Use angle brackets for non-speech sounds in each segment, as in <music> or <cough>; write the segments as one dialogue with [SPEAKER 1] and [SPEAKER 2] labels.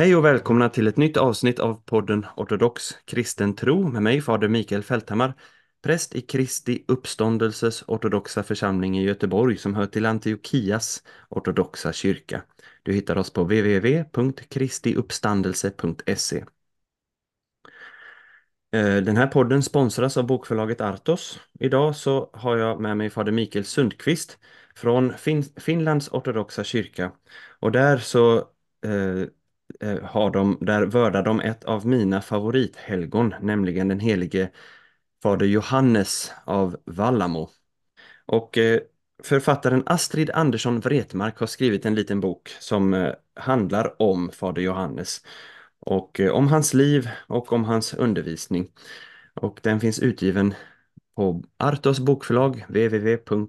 [SPEAKER 1] Hej och välkomna till ett nytt avsnitt av podden Ortodox kristen tro med mig, fader Mikael Fälthammar, präst i Kristi uppståndelses ortodoxa församling i Göteborg som hör till Antiochias ortodoxa kyrka. Du hittar oss på www.kristiuppstandelse.se. Eh, den här podden sponsras av bokförlaget Artos. Idag så har jag med mig fader Mikael Sundqvist från fin Finlands ortodoxa kyrka. Och där så eh, Eh, har de, där vördar de ett av mina favorithelgon, nämligen den helige fader Johannes av Vallamo. Och eh, författaren Astrid Andersson Wretmark har skrivit en liten bok som eh, handlar om fader Johannes och om hans liv och om hans undervisning. Och den finns utgiven på Artos bokförlag www.artos.se.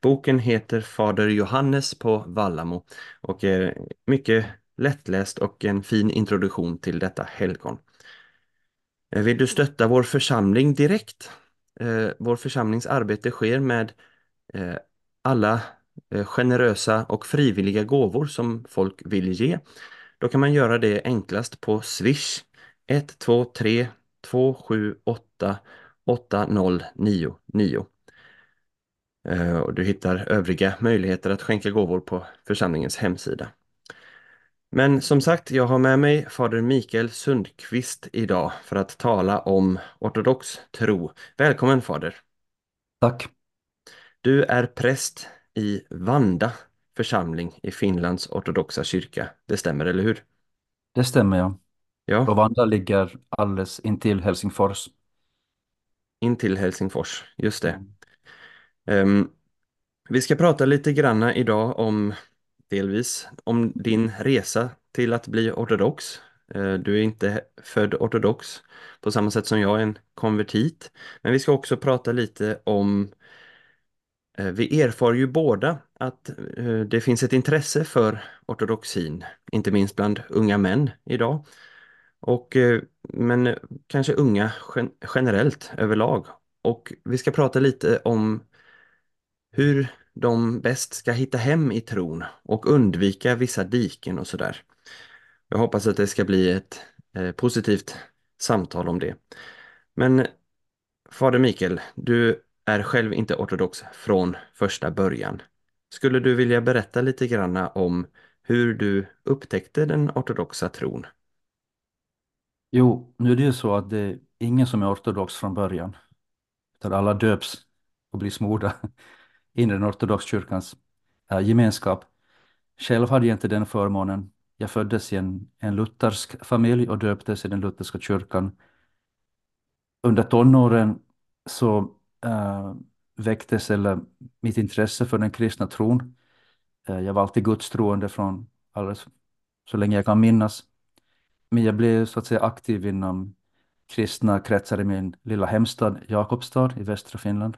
[SPEAKER 1] Boken heter Fader Johannes på Vallamo och är mycket lättläst och en fin introduktion till detta helgon. Eh, vill du stötta vår församling direkt? Eh, vår församlings arbete sker med eh, alla generösa och frivilliga gåvor som folk vill ge. Då kan man göra det enklast på Swish 123 278 8099. Och du hittar övriga möjligheter att skänka gåvor på församlingens hemsida. Men som sagt, jag har med mig fader Mikael Sundqvist idag för att tala om ortodox tro. Välkommen fader!
[SPEAKER 2] Tack!
[SPEAKER 1] Du är präst i Vanda församling i Finlands ortodoxa kyrka. Det stämmer, eller hur?
[SPEAKER 2] Det stämmer, ja.
[SPEAKER 1] Ja.
[SPEAKER 2] Och Vanda ligger alldeles intill Helsingfors.
[SPEAKER 1] Intill Helsingfors, just det. Um, vi ska prata lite granna idag om delvis om din resa till att bli ortodox. Uh, du är inte född ortodox på samma sätt som jag är en konvertit. Men vi ska också prata lite om uh, vi erfar ju båda att uh, det finns ett intresse för ortodoxin, inte minst bland unga män idag. Och, eh, men eh, kanske unga generellt överlag. Och vi ska prata lite om hur de bäst ska hitta hem i tron och undvika vissa diken och sådär. Jag hoppas att det ska bli ett eh, positivt samtal om det. Men Fader Mikael, du är själv inte ortodox från första början. Skulle du vilja berätta lite granna om hur du upptäckte den ortodoxa tron?
[SPEAKER 2] Jo, nu är det ju så att det är ingen som är ortodox från början. Utan alla döps och blir smorda <laughs> in i den ortodoxa kyrkans äh, gemenskap. Själv hade jag inte den förmånen. Jag föddes i en, en luthersk familj och döptes i den lutherska kyrkan. Under tonåren så äh, väcktes eller mitt intresse för den kristna tron. Äh, jag var alltid gudstroende från alldeles så länge jag kan minnas. Men jag blev så att säga aktiv inom kristna kretsar i min lilla hemstad Jakobstad i västra Finland.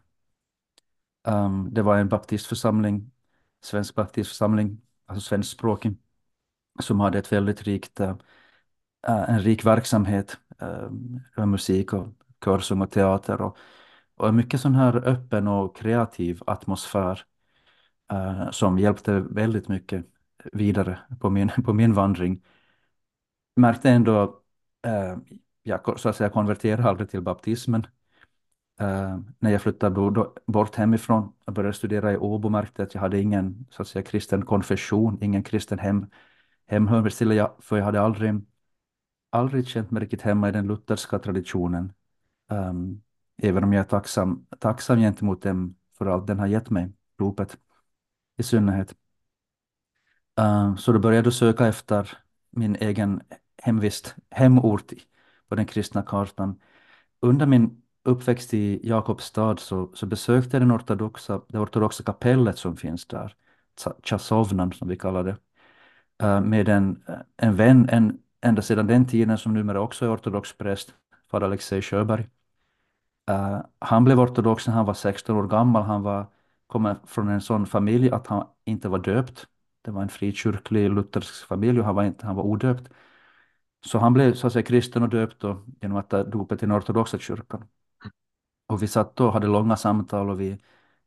[SPEAKER 2] Um, det var en baptistförsamling, svensk baptistförsamling, alltså svenskspråkig, som hade ett väldigt rikt, uh, en rik verksamhet, uh, musik och körsång och teater och, och mycket sån här öppen och kreativ atmosfär uh, som hjälpte väldigt mycket vidare på min, <laughs> på min vandring märkte ändå, äh, jag så att säga konverterade aldrig till baptismen. Äh, när jag flyttade bort hemifrån och började studera i Åbo märkte jag att jag hade ingen så att säga kristen konfession, ingen kristen hem, hemhörighet till jag, för jag hade aldrig, aldrig känt mig riktigt hemma i den lutherska traditionen. Um, även om jag är tacksam, tacksam gentemot dem för allt den har gett mig, ropet i synnerhet. Um, så då började jag söka efter min egen hemvist, hemort på den kristna kartan. Under min uppväxt i Jakobstad så, så besökte jag den ortodoxa, det ortodoxa kapellet som finns där, Chasovnan som vi kallar det, eh, med en, en vän en, ända sedan den tiden som numera också är ortodox präst, fader Alexej Sjöberg. Uh, han blev ortodox när han var 16 år gammal. Han var, kom från en sån familj att han inte var döpt. Det var en frikyrklig luthersk familj och han var, inte, han var odöpt. Så han blev så att säga kristen och döpt då, genom att ta dopet i den ortodoxa kyrkan. Och vi satt då och hade långa samtal och vi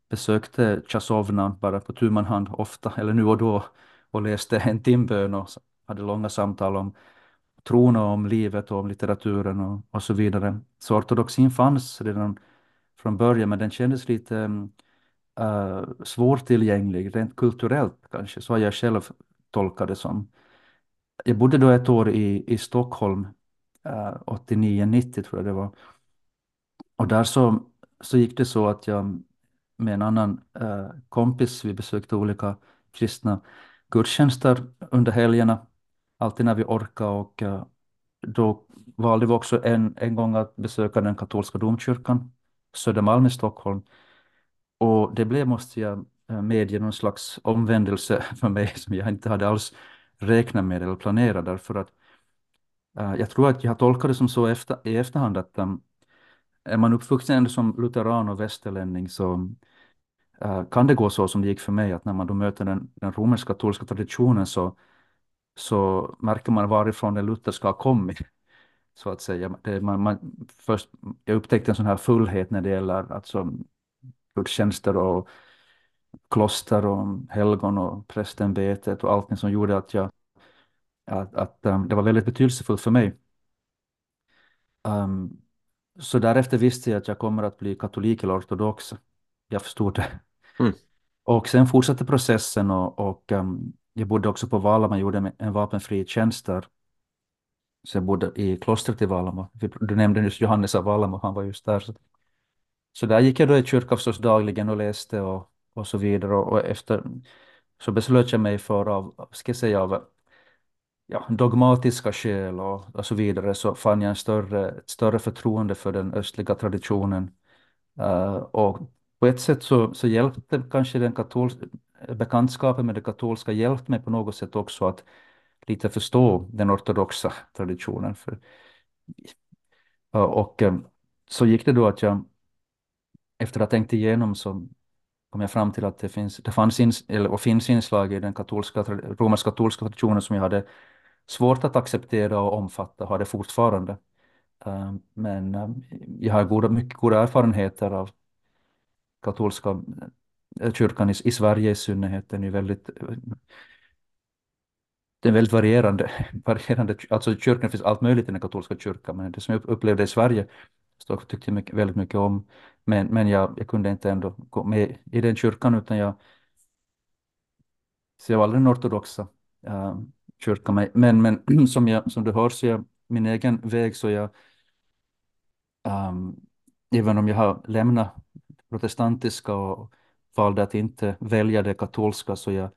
[SPEAKER 2] besökte Chasovna bara på tu man hand ofta, eller nu och då, och läste en timbön och hade långa samtal om tron och om livet och om litteraturen och, och så vidare. Så ortodoxin fanns redan från början, men den kändes lite uh, svårtillgänglig, rent kulturellt kanske, så har jag själv tolkat det som. Jag bodde då ett år i, i Stockholm, eh, 89-90 tror jag det var. Och där så, så gick det så att jag med en annan eh, kompis, vi besökte olika kristna gudstjänster under helgerna, alltid när vi orkade och eh, då valde vi också en, en gång att besöka den katolska domkyrkan, Södermalm i Stockholm. Och det blev, måste jag eh, medge, någon slags omvändelse <laughs> för mig som jag inte hade alls räkna med eller planera därför att äh, jag tror att jag har tolkat det som så efter, i efterhand att um, är man uppvuxen som lutheran och västerlänning så äh, kan det gå så som det gick för mig att när man då möter den, den romersk-katolska traditionen så, så märker man varifrån den lutherska har kommit. Så att säga. Det, man, man, först, jag upptäckte en sån här fullhet när det gäller alltså, gudstjänster och kloster och helgon och prästämbetet och allting som gjorde att jag att, att um, det var väldigt betydelsefullt för mig. Um, så därefter visste jag att jag kommer att bli katolik eller ortodox. Jag förstod det.
[SPEAKER 1] Mm.
[SPEAKER 2] Och sen fortsatte processen och, och um, jag bodde också på Vala, man gjorde en vapenfri tjänst där. Så jag bodde i klostret i Valamo. Du nämnde just Johannes av Valamo, han var just där. Så, så där gick jag då i kyrkan förstås dagligen och läste och, och så vidare. Och, och efter så beslöt jag mig för av, ska jag säga, av ja, dogmatiska skäl och, och så vidare så fann jag en större, ett större förtroende för den östliga traditionen. Uh, och på ett sätt så, så hjälpte kanske den katolska bekantskapen med det katolska hjälpte mig på något sätt också att lite förstå den ortodoxa traditionen. För, uh, och um, så gick det då att jag efter att ha tänkt igenom så kom jag fram till att det, finns, det fanns ins, eller, och finns inslag i den katolska, romersk-katolska traditionen som jag hade svårt att acceptera och omfatta, har det fortfarande. Ehm, men ehm, jag har goda, mycket goda erfarenheter av katolska eh, kyrkan i, i, Sverige i synnerhet. Den är väldigt, eh, den är väldigt varierande. <laughs> varierande. Alltså i kyrkan finns allt möjligt i den katolska kyrkan, men det som jag upplevde i Sverige så tyckte jag mycket, väldigt mycket om. Men, men jag, jag kunde inte ändå gå med i den kyrkan utan jag så jag valde den ortodoxa eh, uh, kyrkan. Men, men <clears throat> som, jag, som du hör så är jag min egen väg så jag Ähm, även om jag har lämnat protestantiska och valde att inte välja det katolska så jag,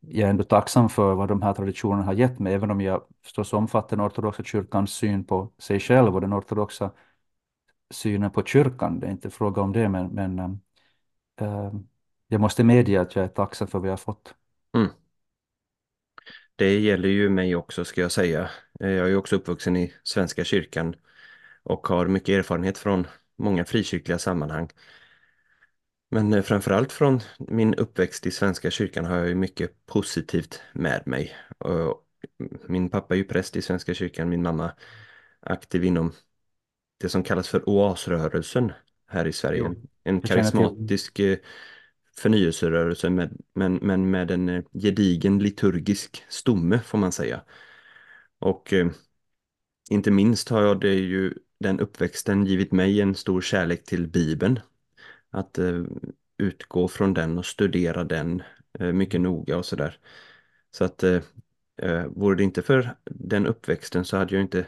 [SPEAKER 2] jag är ändå tacksam för vad de här traditionerna har gett mig, även om jag förstås omfattar den ortodoxa kyrkans syn på sig själv och den ortodoxa synen på kyrkan. Det är inte fråga om det, men, men äh, jag måste medge att jag är tacksam för vad jag har fått.
[SPEAKER 1] Mm. Det gäller ju mig också ska jag säga. Eh, jag är ju också uppvuxen i Svenska kyrkan och har mycket erfarenhet från många frikyrkliga sammanhang. Men framförallt från min uppväxt i Svenska kyrkan har jag ju mycket positivt med mig. Min pappa är ju präst i Svenska kyrkan, min mamma aktiv inom det som kallas för oasrörelsen här i Sverige. Jo, en karismatisk eh, förnyelserörelse med, men, men med en eh, gedigen liturgisk stomme får man säga. Och eh, inte minst har jag det ju den uppväxten givit mig en stor kärlek till Bibeln. Att eh, utgå från den och studera den eh, mycket noga och sådär. Så att eh, eh, vore det inte för den uppväxten så hade jag inte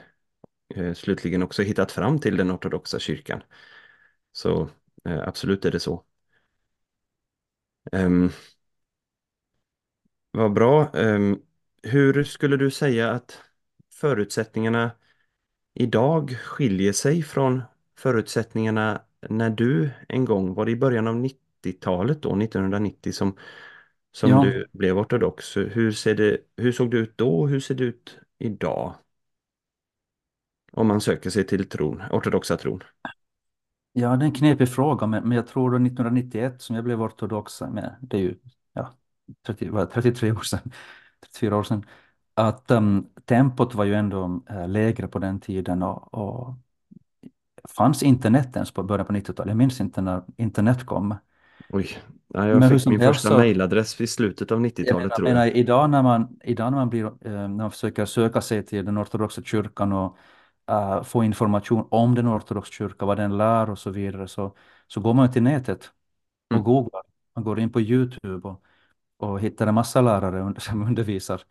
[SPEAKER 1] slutligen också hittat fram till den ortodoxa kyrkan. Så eh, absolut är det så. Um, vad bra. Um, hur skulle du säga att förutsättningarna idag skiljer sig från förutsättningarna när du en gång var det i början av 90-talet då, 1990 som, som
[SPEAKER 2] Ja,
[SPEAKER 1] du blev ortodox. Hur ser det, hur såg det ut då och hur ser det ut idag? Om man söker sig till tron, ortodoxa tron.
[SPEAKER 2] ja, det är en knepig fråga, men, men jag tror då 1991 som jag blev ortodox, men det är ju ja, 30, vad, 33 år sedan, <laughs> 34 år sedan, att um, tempot var ju ändå uh, lägre på den tiden och, och fanns internet ens på början på 90-talet? Jag minns inte när internet kom.
[SPEAKER 1] Oj, ja, jag
[SPEAKER 2] Men
[SPEAKER 1] fick min första
[SPEAKER 2] så,
[SPEAKER 1] mejladress vid slutet av
[SPEAKER 2] jag
[SPEAKER 1] 90-talet
[SPEAKER 2] menar,
[SPEAKER 1] tror jag.
[SPEAKER 2] menar idag när man, idag när man, blir, eh, när man försöker söka sig till den ortodoxa kyrkan och eh, få information om den ortodoxa kyrkan, vad den lär och så vidare, så, så går man till nätet och
[SPEAKER 1] Mm,
[SPEAKER 2] googlar. Man går in på YouTube och, och hittar en massa lärare <laughs> som undervisar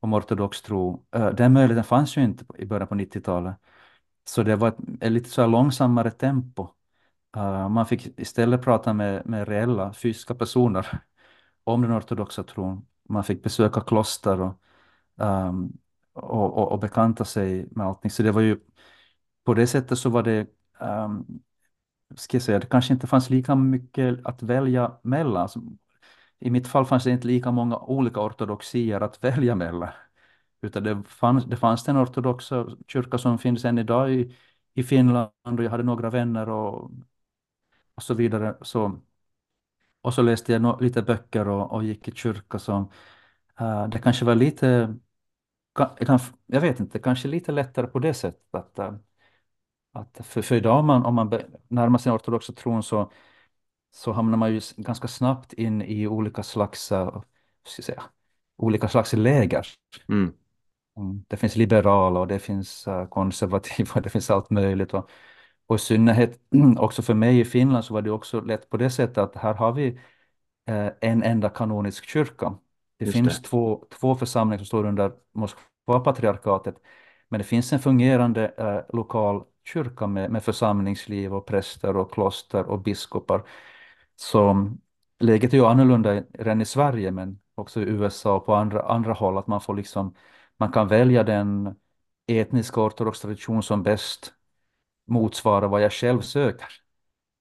[SPEAKER 2] om ortodox tro. Eh, den möjligheten fanns ju inte i början på 90-talet. Så det var ett, ett lite så långsammare tempo. Uh, man fick istället prata med, med reella fysiska personer <laughs> om den ortodoxa tron. Man fick besöka kloster och, um, och, och, och bekanta sig med allting. Så det var ju på det sättet så var det, um, ska jag säga, det kanske inte fanns lika mycket att välja mellan. I mitt fall fanns det inte lika många olika ortodoxier att <laughs> välja mellan. Utan det fanns, det fanns den ortodoxa kyrka som finns än idag i, i Finland och jag hade några vänner och, och så vidare. Så, och så läste jag no, lite böcker och, och gick i kyrka. som uh, det kanske var lite, jag vet inte, kanske lite lättare på det sättet. Att, uh, att för, för idag om man, om man närmar sig den ortodoxa tron så, så hamnar man ju ganska snabbt in i olika slags, jag säga, olika slags läger.
[SPEAKER 1] mm,
[SPEAKER 2] Mm. Det finns liberala och det finns uh, konservativa <laughs> det finns allt möjligt. Och, och i synnerhet <clears throat> också för mig i Finland så var det också lätt på det sättet att här har vi en enda kanonisk kyrka. Det
[SPEAKER 1] just
[SPEAKER 2] finns
[SPEAKER 1] det.
[SPEAKER 2] två, två församlingar som står under Moskva-patriarkatet. Men det finns en fungerande uh, lokal kyrka med, med församlingsliv och präster och kloster och biskopar. Så läget är ju annorlunda redan i Sverige men också i USA och på andra, andra håll att man får liksom man kan välja den etniska ortodoxa tradition som bäst motsvarar vad jag själv söker.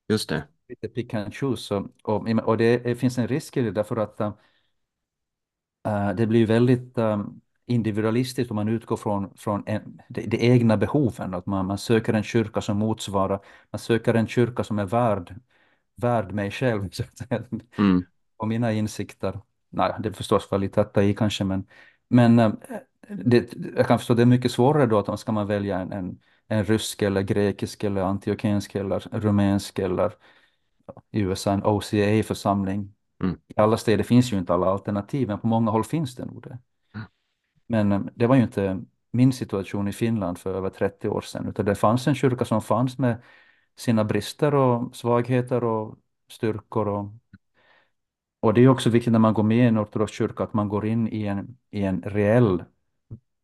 [SPEAKER 1] Just det.
[SPEAKER 2] Lite pick and choose. Och, och, det finns en risk i det därför att uh, det blir väldigt um, individualistiskt om man utgår från, från en, de, de, egna behoven. Att man, man söker en kyrka som motsvarar, man söker en kyrka som är värd, värd mig själv. <laughs>
[SPEAKER 1] Mm,
[SPEAKER 2] och mina insikter. Nej, det förstås var lite att ta i kanske, men, men uh, det, jag kan förstå det är mycket svårare då att ska man välja en, en, en rysk eller grekisk eller antiokensk eller rumänsk eller i USA en OCA-församling.
[SPEAKER 1] Mm,
[SPEAKER 2] I alla städer finns ju inte alla alternativ, men på många håll finns det nog det. Men eh, det var ju inte min situation i Finland för över 30 år sedan, utan det fanns en kyrka som fanns med sina brister och svagheter och styrkor. Och, och det är också viktigt när man går med i en ortodox kyrka att man går in i en, i en reell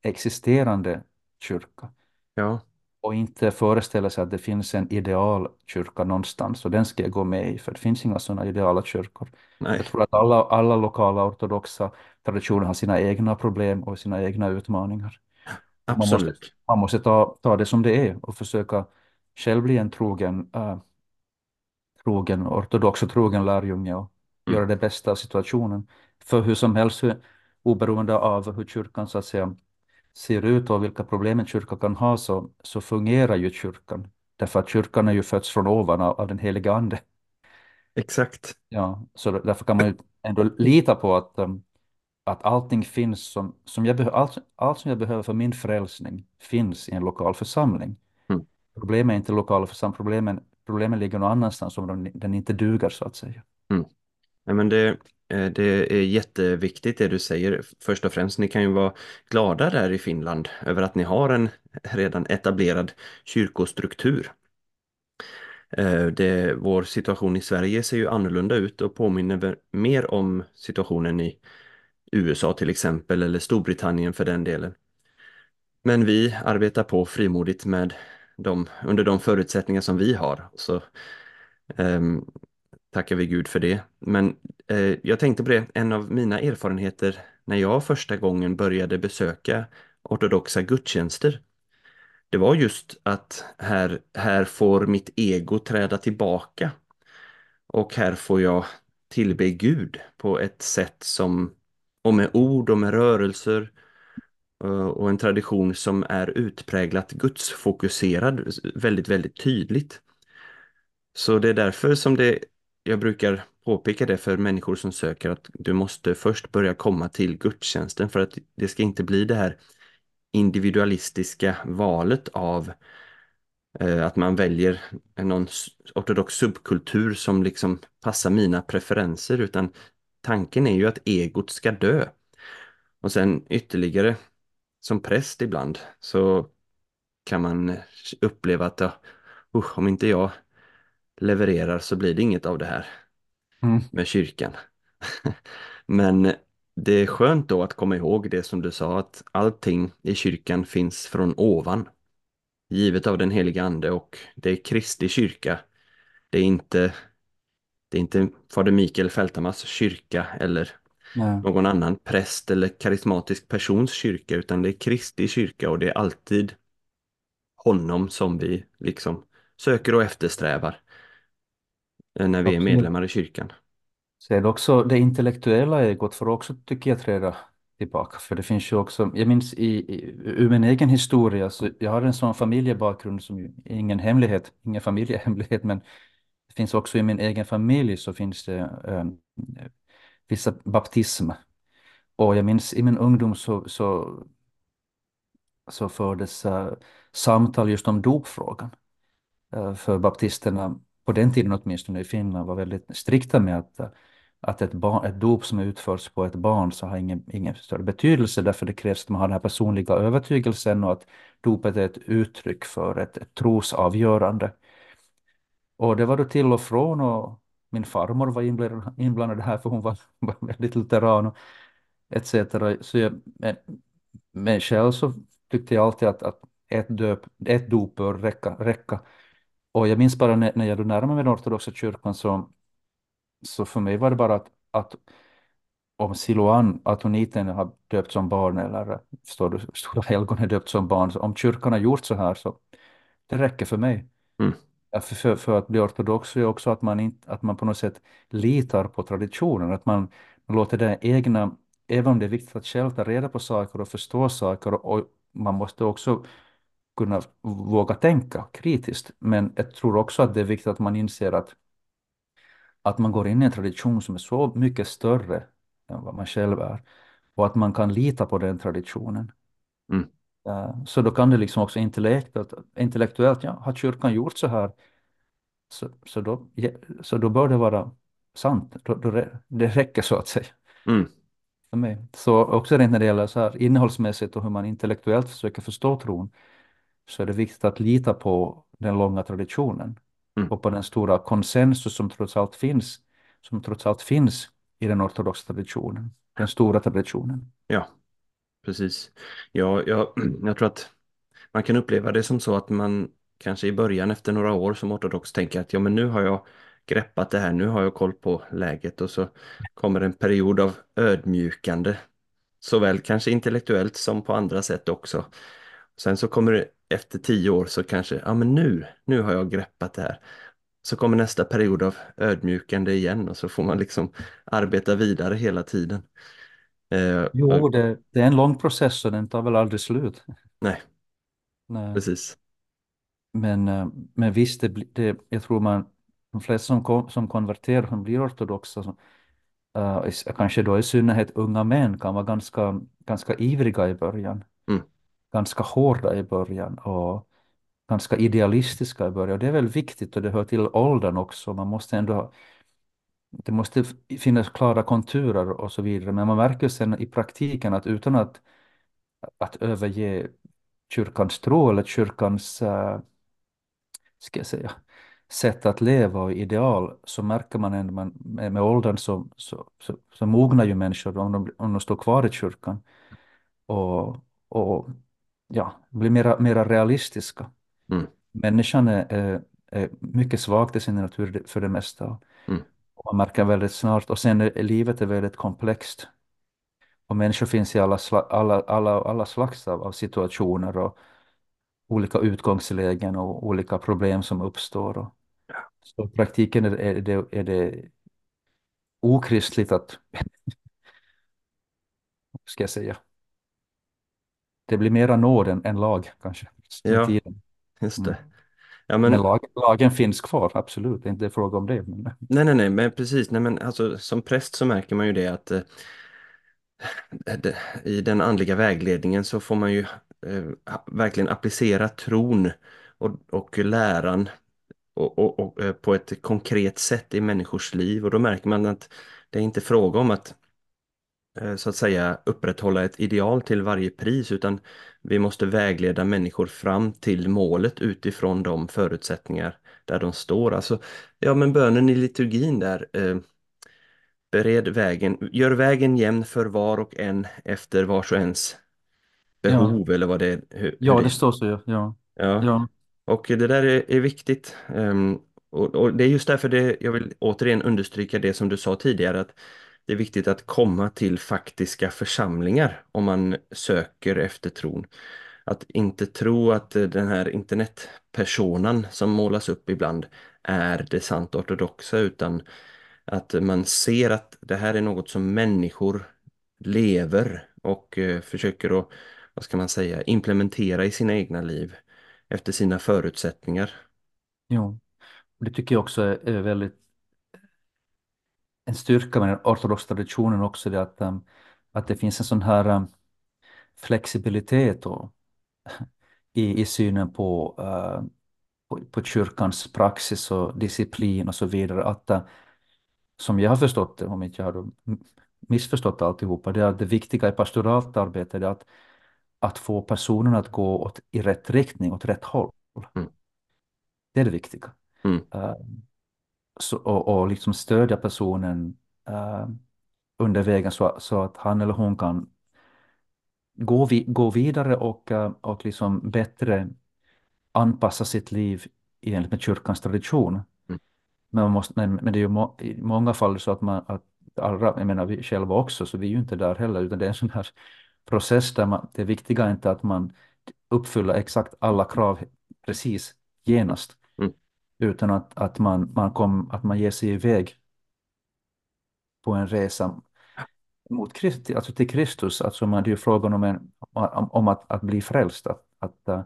[SPEAKER 2] existerande kyrka.
[SPEAKER 1] ja,
[SPEAKER 2] Och inte föreställa sig att det finns en ideal kyrka någonstans och den ska jag gå med i, för det finns inga sådana ideala kyrkor.
[SPEAKER 1] nej,
[SPEAKER 2] Jag tror att alla, alla lokala ortodoxa traditioner har sina egna problem och sina egna utmaningar. Man måste,
[SPEAKER 1] absolut.
[SPEAKER 2] man måste ta, ta det som det är och försöka själv bli en trogen, äh, trogen ortodox och trogen lärjunge och
[SPEAKER 1] Mm,
[SPEAKER 2] göra det bästa av situationen. För hur som helst, oberoende av hur kyrkan så att säga ser ut och vilka problem en kyrka kan ha så, så fungerar ju kyrkan. Därför att kyrkan är ju fötts från ovan av, av den heliga ande.
[SPEAKER 1] exakt.
[SPEAKER 2] Ja, så därför kan man ju ändå lita på att, um, att allting finns som, som jag behöver, allt, allt som jag behöver för min frälsning finns i en lokal församling.
[SPEAKER 1] Mm,
[SPEAKER 2] Problemet är inte lokala församlingar, problemen, problemen ligger någon annanstans om de, den inte duger så att säga.
[SPEAKER 1] mm. Nej, men det, Eh, det är jätteviktigt det du säger. Först och främst, ni kan ju vara glada där i Finland över att ni har en redan etablerad kyrkostruktur. Eh, det, vår situation i Sverige ser ju annorlunda ut och påminner mer om situationen i USA till exempel eller Storbritannien för den delen. Men vi arbetar på frimodigt med de, under de förutsättningar som vi har. Så um, tackar vi Gud för det. Men eh, jag tänkte på det, en av mina erfarenheter när jag första gången började besöka ortodoxa gudstjänster, det var just att här, här får mitt ego träda tillbaka och här får jag tillbe Gud på ett sätt som, och med ord och med rörelser eh, och en tradition som är utpräglat gudsfokuserad, väldigt, väldigt tydligt. Så det är därför som det, jag brukar påpeka det för människor som söker att du måste först börja komma till gudstjänsten för att det ska inte bli det här individualistiska valet av Eh, Att man väljer någon ortodox subkultur som liksom passar mina preferenser utan tanken är ju att egot ska dö. Och sen ytterligare som präst ibland så kan man eh, uppleva att ja, usch, om inte jag levererar så blir det inget av det här
[SPEAKER 2] Mm.
[SPEAKER 1] med kyrkan. <laughs> Men det är skönt då att komma ihåg det som du sa att allting i kyrkan finns från ovan givet av den heliga ande och det är Kristi kyrka. Det är inte, det är inte fader Mikael Fältamas kyrka eller
[SPEAKER 2] Nej.
[SPEAKER 1] någon annan präst eller karismatisk persons kyrka utan det är Kristi kyrka och det är alltid honom som vi liksom söker och eftersträvar när vi är
[SPEAKER 2] Absolut.
[SPEAKER 1] medlemmar i kyrkan.
[SPEAKER 2] Det också det intellektuella egot får också, tycker jag, träda tillbaka. För det finns ju också, jag minns i, i, ur min egen historia, så jag har en sån familjebakgrund som ju är ingen hemlighet, ingen familjehemlighet, men det finns också i min egen familj så finns det eh, vissa baptism. Och jag minns i min ungdom så, så, så fördes eh, samtal just om dopfrågan. Eh, för baptisterna, på den tiden åtminstone i Finland, var väldigt strikta med att, att ett, barn, ett dop som utförs på ett barn så har ingen, ingen större betydelse därför det krävs att man har den här personliga övertygelsen och att dopet är ett uttryck för ett, ett trosavgörande. Och det var då till och från och min farmor var inblandad, inblandad här för hon var, <laughs> var väldigt lutheran och etc. Så jag, men, men själv så tyckte jag alltid att, att ett, döp, ett dop bör räcka, räcka. Och jag minns bara när, när jag då närmade mig den ortodoxa kyrkan så, så för mig var det bara att, att om Siloan, atoniten, har döpt som barn eller förstår du, <laughs> Stora helgon är döpt som barn, så om kyrkan har gjort så här så det räcker för mig.
[SPEAKER 1] Mm,
[SPEAKER 2] För, för, för att bli ortodox är också att man, inte, att man på något sätt litar på traditionen, att man, man låter det egna, även om det är viktigt att själv ta reda på saker och förstå saker, och man måste också kunna våga tänka kritiskt. Men jag tror också att det är viktigt att man inser att, att man går in i en tradition som är så mycket större än vad man själv är och att man kan lita på den traditionen.
[SPEAKER 1] mm,
[SPEAKER 2] Eh, Så då kan det liksom också intellektuellt, intellektuellt ja, har kyrkan gjort så här så, så, då, så då bör det vara sant. Då, då, det räcker så att säga
[SPEAKER 1] mm,
[SPEAKER 2] för mig. Så också rent när det gäller så här innehållsmässigt och hur man intellektuellt försöker förstå tron så är det viktigt att lita på den långa traditionen
[SPEAKER 1] mm.
[SPEAKER 2] och på den stora konsensus som trots allt finns, som trots allt finns i den ortodoxa traditionen, den stora traditionen.
[SPEAKER 1] Ja, precis. Ja, jag, <clears throat> jag tror att man kan uppleva det som så att man kanske i början efter några år som ortodox tänker att ja, men nu har jag greppat det här, nu har jag koll på läget och så kommer en period av ödmjukande, såväl kanske intellektuellt som på andra sätt också. Sen så kommer det efter tio år så kanske, ja men nu, nu har jag greppat det här. Så kommer nästa period av ödmjukande igen och så får man liksom arbeta vidare hela tiden. Eh,
[SPEAKER 2] Jo, det, det är en lång process och den tar väl aldrig slut.
[SPEAKER 1] nej,
[SPEAKER 2] Nej.
[SPEAKER 1] precis.
[SPEAKER 2] Men, eh, men visst, det, det, jag tror man, de flesta som, kom, som konverterar, som blir ortodoxa, som, eh, i- kanske då i synnerhet unga män, kan vara ganska, ganska ivriga i början, ganska hårda i början och ganska idealistiska i början. Och det är väl viktigt och det hör till åldern också. Man måste ändå, ha- det måste finnas klara konturer och så vidare. Men man märker sen i praktiken att utan att, att överge kyrkans tro eller kyrkans äh, ska jag säga, sätt att leva och ideal så märker man ändå man, med, med åldern så, så, så, så mognar ju människor om de, om de står kvar i kyrkan och, och ja, blir mera, mera realistiska.
[SPEAKER 1] mm,
[SPEAKER 2] Människan är, är, mycket svag till sin natur för det mesta.
[SPEAKER 1] mm,
[SPEAKER 2] Och man märker väldigt snart, och sen är livet är väldigt komplext. Och människor finns i alla, sla, alla, alla, alla slags av, av situationer och olika utgångslägen och olika problem som uppstår. Och, så i praktiken är, är, det, är det okristligt att, <laughs> ska jag säga, det blir mera nåd än, än lag kanske
[SPEAKER 1] ja,
[SPEAKER 2] tiden.
[SPEAKER 1] just
[SPEAKER 2] Mm.
[SPEAKER 1] det. Ja,
[SPEAKER 2] Men
[SPEAKER 1] men
[SPEAKER 2] lag, lagen finns kvar, absolut, det är inte fråga om det. Men,
[SPEAKER 1] nej, nej, nej, men precis. Nej, men alltså som präst så märker man ju det att eh, det- i den andliga vägledningen så får man ju eh, verkligen applicera tron och, och läran och, och, och eh, på ett konkret sätt i människors liv och då märker man att det är inte fråga om att eh, så att säga upprätthålla ett ideal till varje pris utan vi måste vägleda människor fram till målet utifrån de förutsättningar där de står. Alltså, ja men bönen i liturgin där, eh, bered vägen, gör vägen jämn för var och en efter vars och ens
[SPEAKER 2] Ja,
[SPEAKER 1] behov eller vad det är, hur,
[SPEAKER 2] ja det
[SPEAKER 1] det
[SPEAKER 2] står så. Ja.
[SPEAKER 1] Ja,
[SPEAKER 2] Ja.
[SPEAKER 1] och det där är, är viktigt. Ehm, och, och det är just därför det, jag vill återigen understryka det som du sa tidigare, att det är viktigt att komma till faktiska församlingar om man söker efter tron. Att inte tro att eh, den här internetpersonan som målas upp ibland är det sant ortodoxa, utan att man ser att det här är något som människor lever och eh, försöker att, vad ska man säga, implementera i sina egna liv efter sina förutsättningar.
[SPEAKER 2] Ja, Och Det tycker jag också är väldigt en styrka med den ortodoxa traditionen också, det att, um, att det finns en sån här um, flexibilitet och, i, i synen på, uh, på, på kyrkans praxis och disciplin och så vidare. Att, uh, som jag har förstått det, om inte jag har missförstått alltihopa, det är att det viktiga i pastoralt arbete är att, att få personen att gå åt, i rätt riktning, åt rätt håll.
[SPEAKER 1] Mm.
[SPEAKER 2] Det är det viktiga.
[SPEAKER 1] Mm.
[SPEAKER 2] Uh, så, och, och liksom stödja personen uh, under vägen så, så att han eller hon kan gå, vi, gå vidare och, uh, och liksom bättre anpassa sitt liv i enlighet med kyrkans tradition.
[SPEAKER 1] Mm.
[SPEAKER 2] Men, man måste, men, men det är ju må, i många fall så att man, att allra, jag menar vi själva också, så vi är ju inte där heller, utan det är en sån här process där man, det viktiga är inte att man uppfyller exakt alla krav precis genast. Utan att, att, man, man kom, att man ger sig iväg på en resa mot Kristi, alltså till Kristus. Alltså man, det är ju frågan om, en, om, att, att bli frälst, att, att, uh,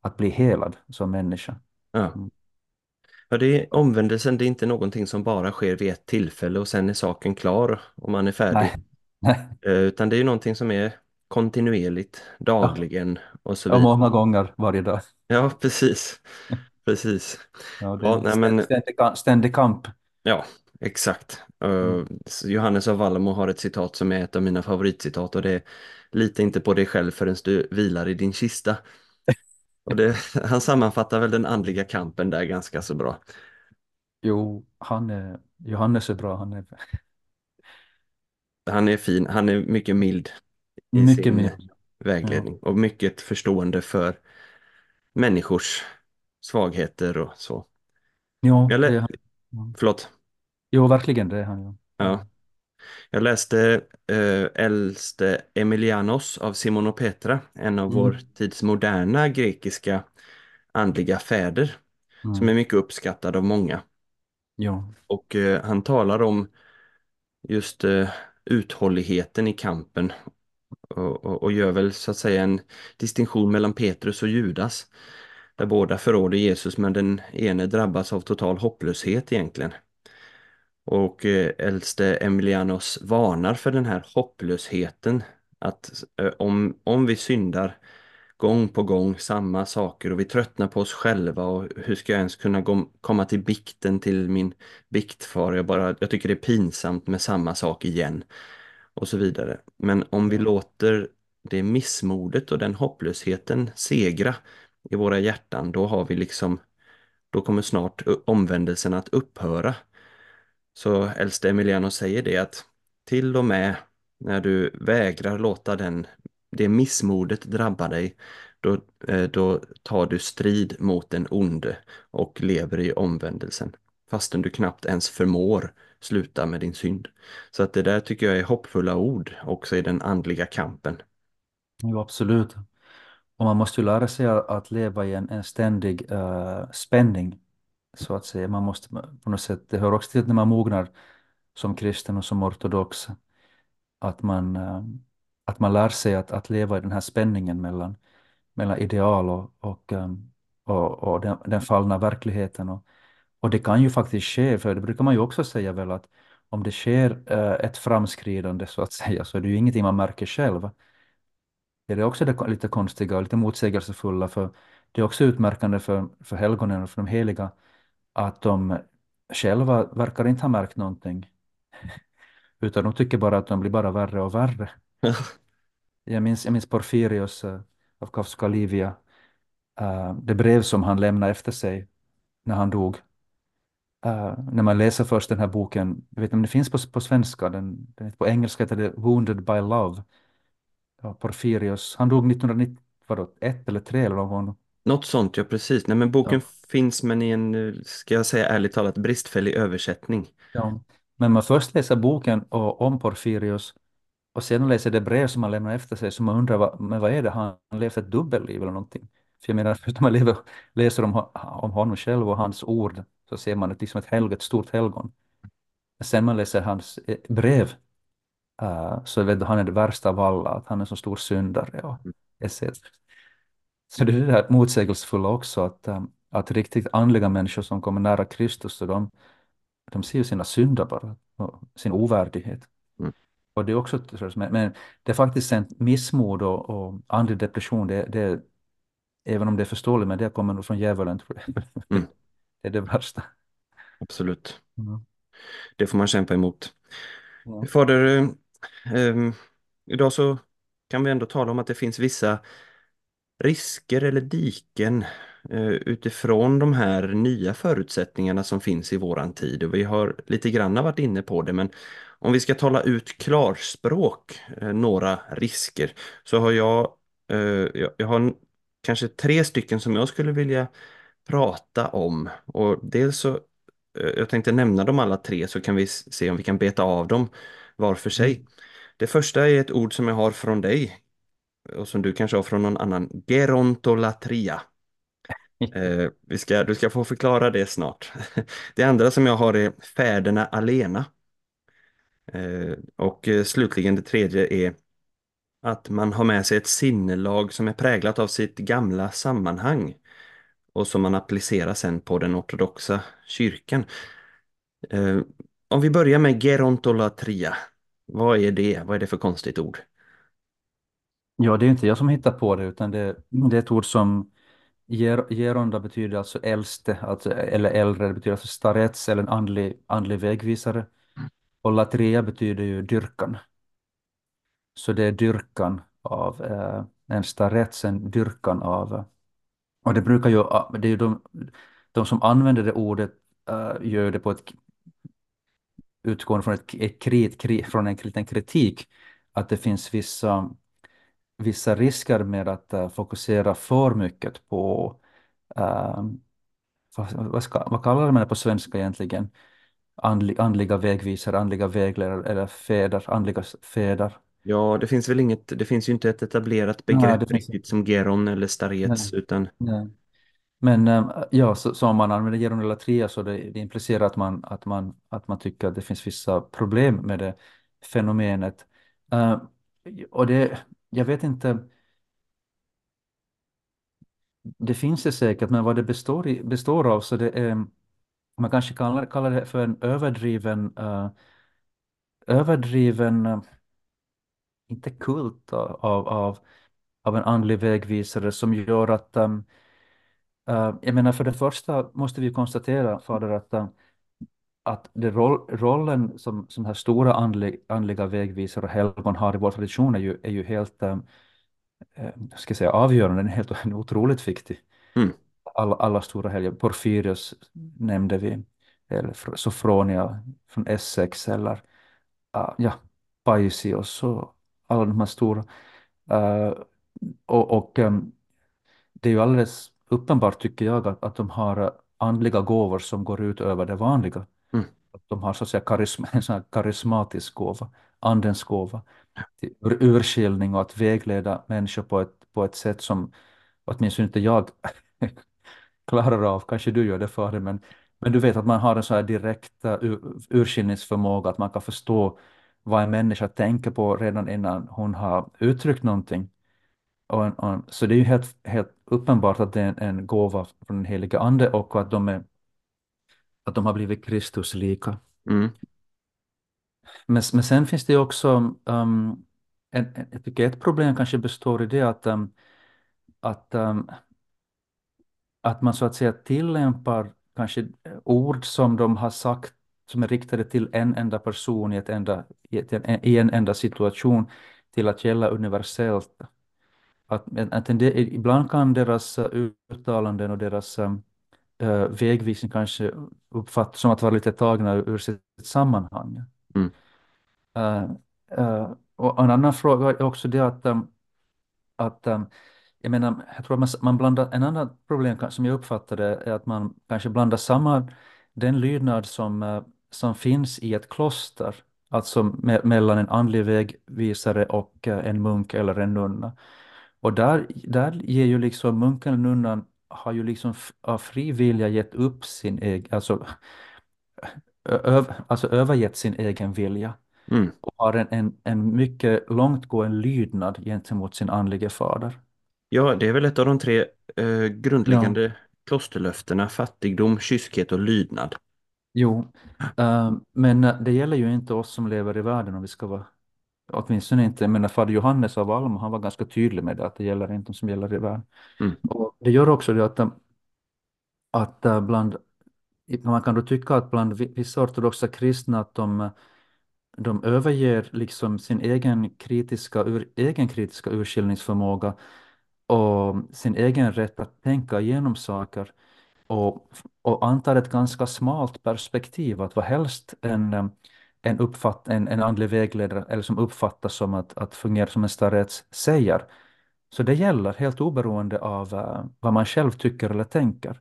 [SPEAKER 2] att bli helad som människa.
[SPEAKER 1] Ja.
[SPEAKER 2] Mm.
[SPEAKER 1] Ja, det är omvändelsen, det är inte någonting som bara sker vid ett tillfälle och sen är saken klar och man är färdig.
[SPEAKER 2] Nej, nej.
[SPEAKER 1] Eh, Utan det är någonting som är kontinuerligt,
[SPEAKER 2] Ja,
[SPEAKER 1] dagligen och så
[SPEAKER 2] ja,
[SPEAKER 1] vidare.
[SPEAKER 2] många gånger varje dag.
[SPEAKER 1] Ja, precis. Precis.
[SPEAKER 2] Ja, det
[SPEAKER 1] Ja, nej, men
[SPEAKER 2] ständig, ständig kamp.
[SPEAKER 1] Ja, exakt.
[SPEAKER 2] Mm.
[SPEAKER 1] Uh, Johannes av Vallamo har ett citat som är ett av mina favoritcitat och det är Lita inte på dig själv förrän du vilar i din kista. <laughs> Och det, han sammanfattar väl den andliga kampen där ganska så bra.
[SPEAKER 2] Jo, han är, Johannes är bra. Han är
[SPEAKER 1] Han är fin, han är mycket mild i
[SPEAKER 2] mycket
[SPEAKER 1] sin.
[SPEAKER 2] Ja,
[SPEAKER 1] vägledning och mycket förstående för människors svagheter och så.
[SPEAKER 2] jo,
[SPEAKER 1] Jag
[SPEAKER 2] det är han. Ja.
[SPEAKER 1] Förlåt.
[SPEAKER 2] Jo, verkligen, det är han. Ja.
[SPEAKER 1] Ja. Jag läste eh, Äldste Emilianos av Simon och Petra, en av vår
[SPEAKER 2] Mm.
[SPEAKER 1] tids moderna grekiska andliga fäder, som är
[SPEAKER 2] Mm.
[SPEAKER 1] mycket uppskattad av många.
[SPEAKER 2] Jo,
[SPEAKER 1] Och eh, han talar om just eh, uthålligheten i kampen och, och, och gör väl så att säga en distinktion mellan Petrus och Judas, där båda förråder Jesus men den ene drabbas av total hopplöshet egentligen. Och eh, äldste Emilianos varnar för den här hopplösheten. Att eh, om, om vi syndar gång på gång samma saker och vi tröttnar på oss själva och hur ska jag ens kunna gå, komma till bikten till min biktfar? Jag, bara, jag tycker det är pinsamt med samma sak igen och så vidare. Men om vi låter det missmodet och den hopplösheten segra i våra hjärtan, då har vi liksom, då kommer snart omvändelsen att upphöra. Så äldste Emiliano säger det att till och med när du vägrar låta den, det missmodet drabba dig, då, eh, då tar du strid mot den onde och lever i omvändelsen. Fastän du knappt ens förmår sluta med din synd. Så att det där tycker jag är hoppfulla ord också i den andliga kampen.
[SPEAKER 2] jo, absolut. Och man måste ju lära sig att leva i en, en ständig uh, spänning, så att säga. Man måste på något sätt, det hör också till när man mognar som kristen och som ortodox, att man, uh, att man lär sig att, att leva i den här spänningen mellan, mellan ideal och, och, um, och, och den, den fallna verkligheten. Och, och det kan ju faktiskt ske, för det brukar man ju också säga väl att om det sker uh, ett framskridande så att säga, så är det ju ingenting man märker själv. Det är också det lite konstiga och lite motsägelsefulla, för det är också utmärkande för, för helgonen och för de heliga att de själva verkar inte ha märkt någonting, <laughs> utan de tycker bara att de blir bara värre och värre. <laughs> Jag minns, jag minns Porfirios uh, av Kafka Livia, uh, det brev som han lämnade efter sig när han dog. Uh, när man läser först den här boken, jag vet inte om det finns på, på svenska, den, den, på engelska heter det Wounded by Love. Ja, Porfirios, han dog 1991 vadå, ett eller tre eller vad
[SPEAKER 1] Något sånt, ja precis. Nej, men boken
[SPEAKER 2] Ja.
[SPEAKER 1] finns men i en, ska jag säga ärligt talat, bristfällig översättning.
[SPEAKER 2] Ja. Men man först läser boken och, om Porfirios och sedan läser det brev som han lämnar efter sig så man undrar vad, men vad är det, han levt ett dubbelliv eller någonting? För jag menar, <laughs> när man lever, läser om, om honom själv och hans ord så ser man ett, liksom ett, helg, ett stort helgon. Sen man läser hans eh, brev uh, så vet du, han är det värsta av alla, att han är så stor syndare och etc. Så det är det här motsägelsefulla också, att, um, att riktigt andliga människor som kommer nära Kristus, så de, de ser ju sina synder bara, och sin ovärdighet.
[SPEAKER 1] Mm.
[SPEAKER 2] Och det är också, men, men det är faktiskt en missmod och, och andlig depression, det, det, även om det är förståeligt, men det kommer nog från djävulen, tror jag.
[SPEAKER 1] Mm. <laughs>
[SPEAKER 2] det är det värsta.
[SPEAKER 1] Absolut.
[SPEAKER 2] Mm.
[SPEAKER 1] Det får man kämpa emot.
[SPEAKER 2] Ja.
[SPEAKER 1] Fader, eh, idag så kan vi ändå tala om att det finns vissa risker eller diken eh, utifrån de här nya förutsättningarna som finns i våran tid. Och vi har lite grann varit inne på det, men om vi ska tala ut klarspråk, eh, några risker, så har jag, eh, jag, jag har kanske tre stycken som jag skulle vilja prata om. Och dels så, eh, jag tänkte nämna dem alla tre så kan vi se om vi kan beta av dem var för sig. Det första är ett ord som jag har från dig och som du kanske har från någon annan, gerontolatria. <laughs> Eh, vi ska, du ska få förklara det snart. <laughs> Det andra som jag har är fäderna alena. Eh, och eh, slutligen det tredje är att man har med sig ett sinnelag som är präglat av sitt gamla sammanhang och som man applicerar sen på den ortodoxa kyrkan. Eh, om vi börjar med gerontolatria, vad är det? Vad är det för konstigt ord?
[SPEAKER 2] Ja, det är inte jag som hittar på det, utan det, det är ett ord som ger, geronda betyder alltså äldste, alltså, eller äldre, det betyder alltså starets eller en andlig, andlig vägvisare. Och latria betyder ju dyrkan. Så det är dyrkan av eh, en starets, en dyrkan av, och det brukar ju, det är ju de, de som använder det ordet eh, gör det på ett utgående från ett, ett krit, kri- från en liten kritik, att det finns vissa vissa risker med att eh, fokusera för mycket på, eh, vad, vad, ska, vad kallar man det på svenska egentligen? Andli, andliga vägvisare, andliga vägledare eller fäder, andliga fäder.
[SPEAKER 1] Ja, det finns väl inget, det finns ju inte ett etablerat
[SPEAKER 2] Nej,
[SPEAKER 1] begrepp
[SPEAKER 2] finns
[SPEAKER 1] riktigt som geron eller
[SPEAKER 2] nej,
[SPEAKER 1] starets, utan
[SPEAKER 2] nej. Men eh, ja, så, så om man använder geron eller tria så det, det implicerar att man, att, man, att man tycker att det finns vissa problem med det fenomenet. Uh, och det, jag vet inte, det finns det säkert, men vad det består, i, består av så det är Man kanske kallar, kallar det för en överdriven, uh, överdriven, uh, inte kult av, av, av en andlig vägvisare som gör att, um, eh, jag menar för det första måste vi konstatera, Fader, att, um, att det roll, rollen som, som här stora andlig, andliga vägvisare och helgon har i vår tradition är ju, är ju helt, um, eh, ska säga, avgörande, den är helt <laughs> otroligt viktig.
[SPEAKER 1] mm,
[SPEAKER 2] alla, alla stora helger. Porfyrios nämnde vi, eller Sofronia från Essex, eller uh, ja, Paisios och alla de här stora. Uh, och och um, det är ju alldeles uppenbart tycker jag att, att de har andliga gåvor som går ut över det vanliga.
[SPEAKER 1] mm,
[SPEAKER 2] Att de har så att säga karism <laughs> en sån karismatisk gåva, andens gåva, ur urskiljning och att vägleda människor på ett, på ett sätt som åtminstone inte jag <laughs> klarar av, kanske du gör det för det, men, men du vet att man har en så här direkt uh, ur, urskiljningsförmåga, att man kan förstå vad en människa tänker på redan innan hon har uttryckt någonting. Och, och, så det är ju helt, helt uppenbart att det är en, en gåva från den helige ande och att de, är, att de har blivit Kristus lika.
[SPEAKER 1] mm,
[SPEAKER 2] Men, men sen finns det också, um, en, en, jag tycker ett problem kanske består i det att, um, att um, att man så att säga tillämpar kanske ord som de har sagt som är riktade till en enda person i, ett enda, i, ett, i en enda situation till att gälla universellt. Att, att en del, ibland kan deras uttalanden och deras uh, vägvisning kanske uppfattas som att vara lite tagna ur sitt sammanhang.
[SPEAKER 1] Mm.
[SPEAKER 2] Uh, uh, och en annan fråga är också det att, att jag menar, jag tror att man, man blandar, en annan problem som jag uppfattade är att man kanske blandar samman den lydnad som, som finns i ett kloster, alltså me mellan en andlig vägvisare och en munk eller en nunna. Och där, där ger ju liksom munken eller nunnan har ju liksom av fri vilja gett upp sin egen, alltså, öv, alltså övergett sin egen vilja.
[SPEAKER 1] Mm.
[SPEAKER 2] Och har en, en, en mycket långtgående lydnad gentemot sin andlige fader.
[SPEAKER 1] Ja, det är väl ett av de tre eh, grundläggande
[SPEAKER 2] Ja.
[SPEAKER 1] klosterlöftena, fattigdom, kyskhet och lydnad.
[SPEAKER 2] Jo, uh, men det gäller ju inte oss som lever i världen om vi ska vara Åtminstone inte, menar fader Johannes av Alma, han var ganska tydlig med det, att det gäller inte de som gäller i världen.
[SPEAKER 1] Mm.
[SPEAKER 2] Och det gör också det att, att eh, bland, man kan då tycka att bland vissa ortodoxa kristna att de, de överger liksom sin egen kritiska, ur, egen kritiska urskiljningsförmåga och sin egen rätt att tänka igenom saker och, och antar ett ganska smalt perspektiv, att vad helst en en, uppfatt, en, en andlig vägledare eller som uppfattas som att, att fungera som en starets säger. Så det gäller helt oberoende av uh, vad man själv tycker eller tänker.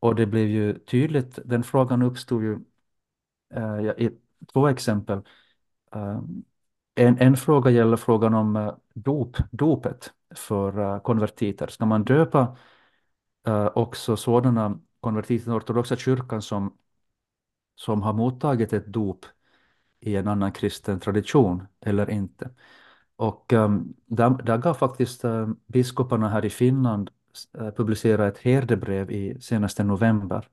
[SPEAKER 2] Och det blev ju tydligt, den frågan uppstod ju uh, i två exempel. Uh, en, en fråga gäller frågan om dop, dopet för konvertiter. Ska man döpa också sådana konvertiter i den ortodoxa kyrkan som, som har mottagit ett dop i en annan kristen tradition eller inte. Och um, där, där gav faktiskt uh, biskoparna här i Finland uh, eh, publicera ett herdebrev i senaste november.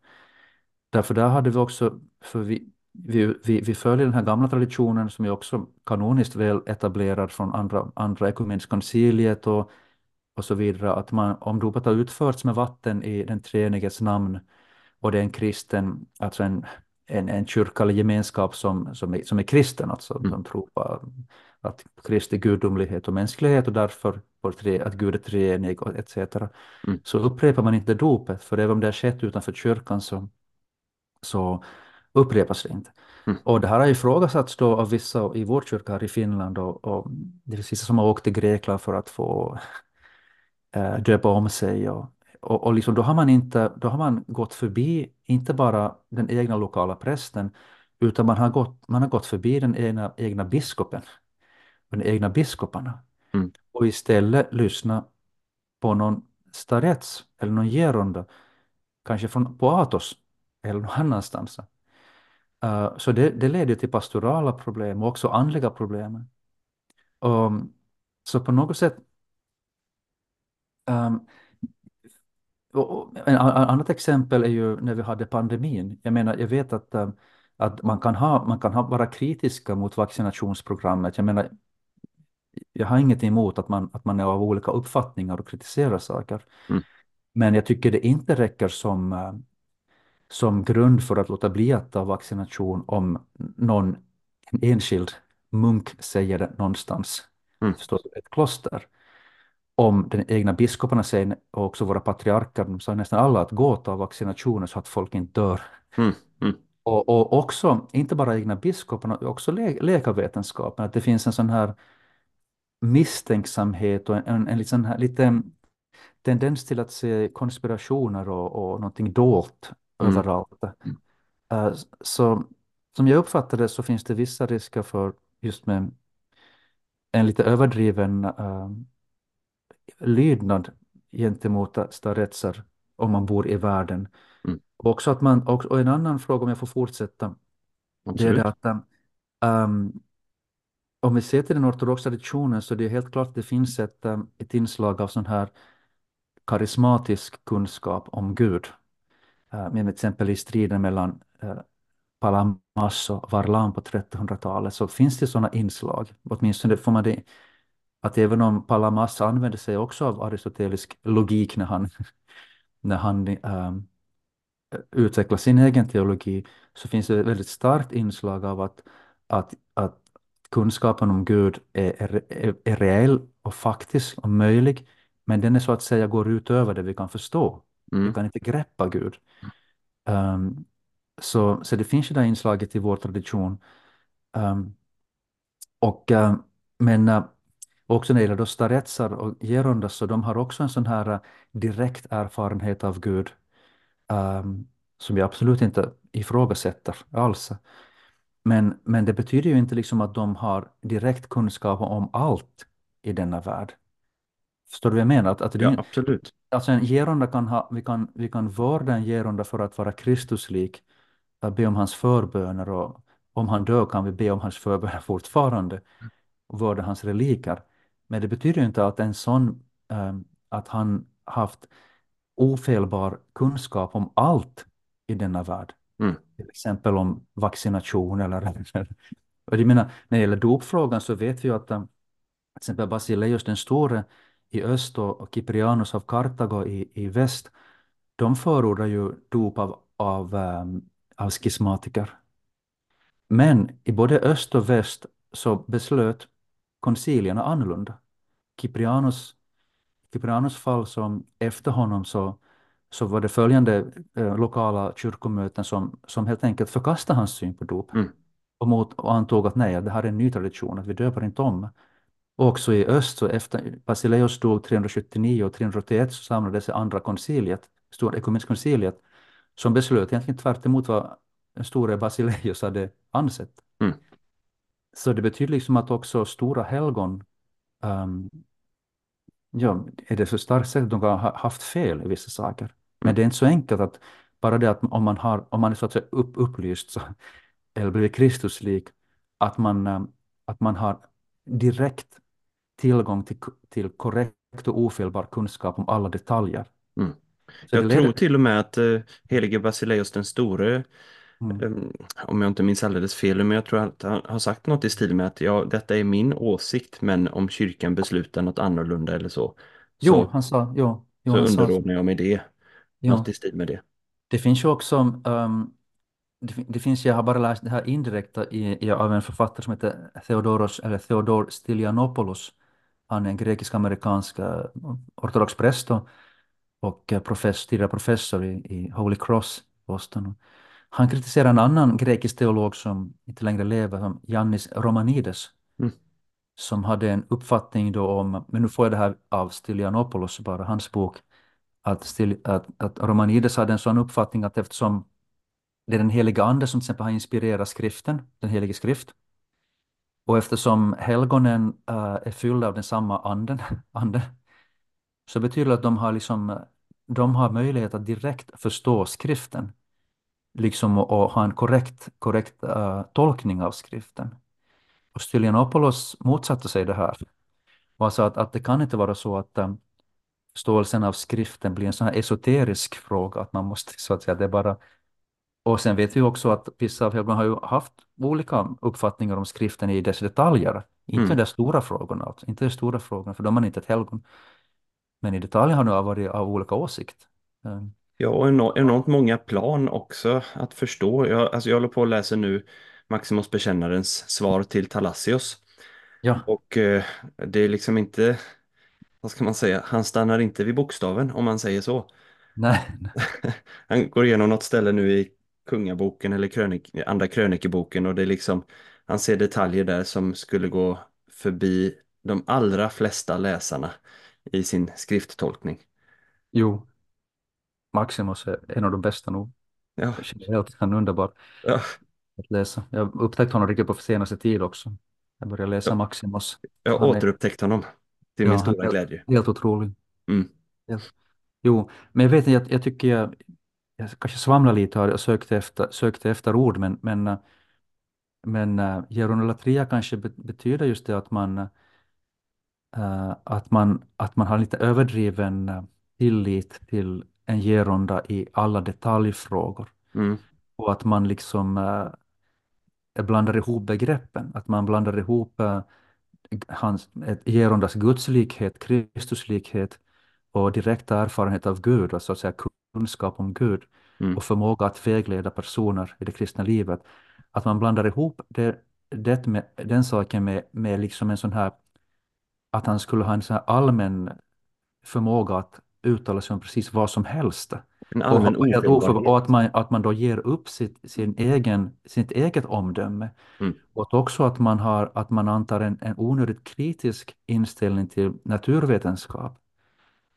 [SPEAKER 2] Därför där hade vi också, för vi, vi, vi, vi följer den här gamla traditionen som är också kanoniskt väl etablerad från andra, andra ekumeniska konciliet och, och så vidare, att man, om dopet har utförts med vatten i den treeniges namn och det är en kristen, alltså en en, en kyrklig gemenskap som, som, är, som är kristen, alltså mm. som tror på att Kristi gudomlighet och mänsklighet och därför tre, att Gud är treenig etc. Mm. Så upprepar man inte dopet, för även om det har skett utanför kyrkan så, så upprepas det inte. Mm. Och det här har ifrågasatts då av vissa i vår kyrka här i Finland och, och det finns vissa som har åkt till Grekland för att få äh, döpa om sig och och, och liksom, då, har man inte, då har man gått förbi inte bara den egna lokala prästen utan man har gått, man har gått förbi den egna, egna biskopen och de egna biskoparna mm. och istället lyssna på någon starets eller någon geronda, kanske från, på Atos eller någon annanstans. Uh, så det, det leder till pastorala problem och också andliga problem. Um, så på något sätt um, ett annat exempel är ju när vi hade pandemin. Jag menar, jag vet att, eh, att man kan, ha, man kan ha, vara kritiska mot vaccinationsprogrammet. Jag menar, jag har inget emot att man, att man är av olika uppfattningar och kritiserar saker. Mm. Men jag tycker det inte räcker som, eh, som grund för att låta bli att ta vaccination om någon en enskild munk säger det någonstans. Mm. Förstås, ett kloster om den egna biskoparna säger, och också våra patriarker, de sa nästan alla att gå och ta vaccinationer så att folk inte dör. Mm, mm. Och, och också, inte bara egna biskoparna, också lä läkarvetenskapen, att det finns en sån här misstänksamhet och en, en, en liksom här, lite tendens till att se konspirationer och, och någonting dolt mm. överallt. Uh, så som jag uppfattar det så finns det vissa risker för just med en lite överdriven uh, lydnad gentemot staretser om man bor i världen. Mm. Och också att man, och, och, en annan fråga om jag får fortsätta, Absolut. det är det att um, om vi ser till den ortodoxa traditionen så det är helt klart att det finns ett, um, ett inslag av sån här karismatisk kunskap om Gud. Uh, med exempel i striden mellan uh, Palamas och Varlam på 1300-talet så finns det sådana inslag. Åtminstone får man det att även om Palamas använde sig också av aristotelisk logik när han, <laughs> när han um, utvecklar sin egen teologi så finns det ett väldigt starkt inslag av att, att, att kunskapen om Gud är, är, är reell och faktisk och möjlig, men den är så att säga går utöver det vi kan förstå.
[SPEAKER 1] Mm.
[SPEAKER 2] Vi kan inte greppa Gud. Um, så, så det finns ju det inslaget i vår tradition. Um, och, uh, men uh, också när det gäller då staretsar och gerondas, så de har också en sån här uh, direkt erfarenhet av Gud um, som jag absolut inte ifrågasätter alls. Men, men det betyder ju inte liksom att de har direkt kunskap om allt i denna värld. Förstår du vad jag menar? Att, att det,
[SPEAKER 1] Ja, absolut.
[SPEAKER 2] Alltså en geronda kan ha, vi kan, vi kan vårda en geronda för att vara Kristuslik, att be om hans förböner och om han dör kan vi be om hans förböner fortfarande och vårda hans reliker. Men det betyder inte att en sån, um, att han haft ofelbar kunskap om allt i denna värld.
[SPEAKER 1] Mm.
[SPEAKER 2] Till exempel om vaccination eller... <laughs> och jag menar, när det gäller dopfrågan så vet vi ju att um, till exempel Basileus den store i öst och Kiprianus av Kartago i, i väst, de förordar ju dop av, av, um, av schismatiker. Men i både öst och väst så beslöt koncilierna annorlunda. Kiprianus, Kiprianus fall som efter honom så, så var det följande eh, lokala kyrkomöten som, som helt enkelt förkastade hans syn på dop.
[SPEAKER 1] Mm.
[SPEAKER 2] Och, mot, och antog att nej, det här är en ny tradition, att vi döper inte om. Och också i öst, så efter Basileus dog 379 och 381 så samlades det andra konciliet, stora ekumeniska konciliet, som beslöt egentligen tvärt emot vad den store Basileus hade ansett.
[SPEAKER 1] Mm.
[SPEAKER 2] Så det betyder liksom att också stora helgon um, ja, är det så starkt säkert att de kan ha haft fel i vissa saker. Men det är inte så enkelt att bara det att om man, har, om man är så att säga upp, upplyst så, eller blivit Kristuslik, att man, um, att man har direkt tillgång till, till korrekt och ofelbar kunskap om alla detaljer.
[SPEAKER 1] Mm. Jag
[SPEAKER 2] leder
[SPEAKER 1] tror till och med att eh, helige Basileus den store,
[SPEAKER 2] Mm.
[SPEAKER 1] eh, om jag inte minns alldeles fel, men jag tror att han har sagt något i stil med att ja, detta är min åsikt, men om kyrkan beslutar något annorlunda eller så,
[SPEAKER 2] Jo,
[SPEAKER 1] så,
[SPEAKER 2] han sa, jo, jo,
[SPEAKER 1] så
[SPEAKER 2] han sa,
[SPEAKER 1] underordnar jag mig det.
[SPEAKER 2] jo.
[SPEAKER 1] Något i stil med det.
[SPEAKER 2] Det finns ju också, um, det, det finns, jag har bara läst det här indirekta i, i, av en författare som heter Theodoros, eller Theodor Stylianopoulos. Han är en grekisk-amerikansk uh, ortodox präst och, och eh, profess, tidigare professor i, i Holy Cross, Boston. Han kritiserar en annan grekisk teolog som inte längre lever, som Yannis Romanides,
[SPEAKER 1] Mm.
[SPEAKER 2] som hade en uppfattning då om, men nu får jag det här av Stylianopoulos, bara hans bok, att, att, att Romanides hade en sån uppfattning att eftersom det är den heliga ande som till exempel har inspirerat skriften, den helige skrift, och eftersom helgonen äh, är fyllda av den samma anden, <laughs> anden, så betyder det att de har, liksom, de har möjlighet att direkt förstå skriften, liksom och, och ha en korrekt, korrekt äh, tolkning av skriften. Och Stylianopoulos motsatte sig det här och sa att, att det kan inte vara så att ähm, förståelsen av skriften blir en sån här esoterisk fråga, att man måste så att säga, det är bara... Och sen vet vi också att vissa av helgonen har ju haft olika uppfattningar om skriften i dess detaljer. Inte
[SPEAKER 1] Mm.
[SPEAKER 2] de stora frågorna, alltså. inte de stora frågorna, för de är inte ett helgon. Men i detaljer har de varit av olika åsikt. Um,
[SPEAKER 1] Ja, och enormt, många plan också att förstå. Jag, alltså jag håller på att läsa nu Maximus bekännarens svar till Thalassios.
[SPEAKER 2] ja,
[SPEAKER 1] Och eh, det är liksom inte, vad ska man säga, han stannar inte vid bokstaven om man säger så.
[SPEAKER 2] nej, <laughs>
[SPEAKER 1] Han går igenom något ställe nu i Kungaboken eller krönik, Andra krönikeboken och det är liksom, han ser detaljer där som skulle gå förbi de allra flesta läsarna i sin skrifttolkning.
[SPEAKER 2] jo, Maximus är en av de bästa nog.
[SPEAKER 1] Ja,
[SPEAKER 2] Helt, han är underbar
[SPEAKER 1] ja,
[SPEAKER 2] att läsa. Jag har upptäckt honom riktigt på senaste tid också. Jag började läsa
[SPEAKER 1] ja,
[SPEAKER 2] Maximus.
[SPEAKER 1] jag
[SPEAKER 2] Han
[SPEAKER 1] har
[SPEAKER 2] är,
[SPEAKER 1] honom till min stora
[SPEAKER 2] helt,
[SPEAKER 1] glädje.
[SPEAKER 2] helt otrolig.
[SPEAKER 1] Mm.
[SPEAKER 2] Helt. Jo, men jag vet inte, jag, jag tycker jag, jag kanske svamlar lite här och sökte efter, sökte efter ord, men, men, eh, men uh, geronolatria kanske be, betyder just det att man, eh, att man, att man har lite överdriven eh, tillit till en geronda i alla detaljfrågor
[SPEAKER 1] Mm.
[SPEAKER 2] och att man liksom uh, blandar ihop begreppen, att man blandar ihop uh, hans, ett gerondas gudslikhet, Kristuslikhet och direkta erfarenhet av Gud, alltså så att säga kunskap om Gud
[SPEAKER 1] mm,
[SPEAKER 2] och förmåga att vägleda personer i det kristna livet. Att man blandar ihop det, det med, den saken med, med liksom en sån här, att han skulle ha en sån här allmän förmåga att uttala sig om precis vad som helst. Och, och, och att man, att man då ger upp sitt, sin egen, sitt eget omdöme.
[SPEAKER 1] Mm,
[SPEAKER 2] Och också att man, har, att man antar en, en onödigt kritisk inställning till naturvetenskap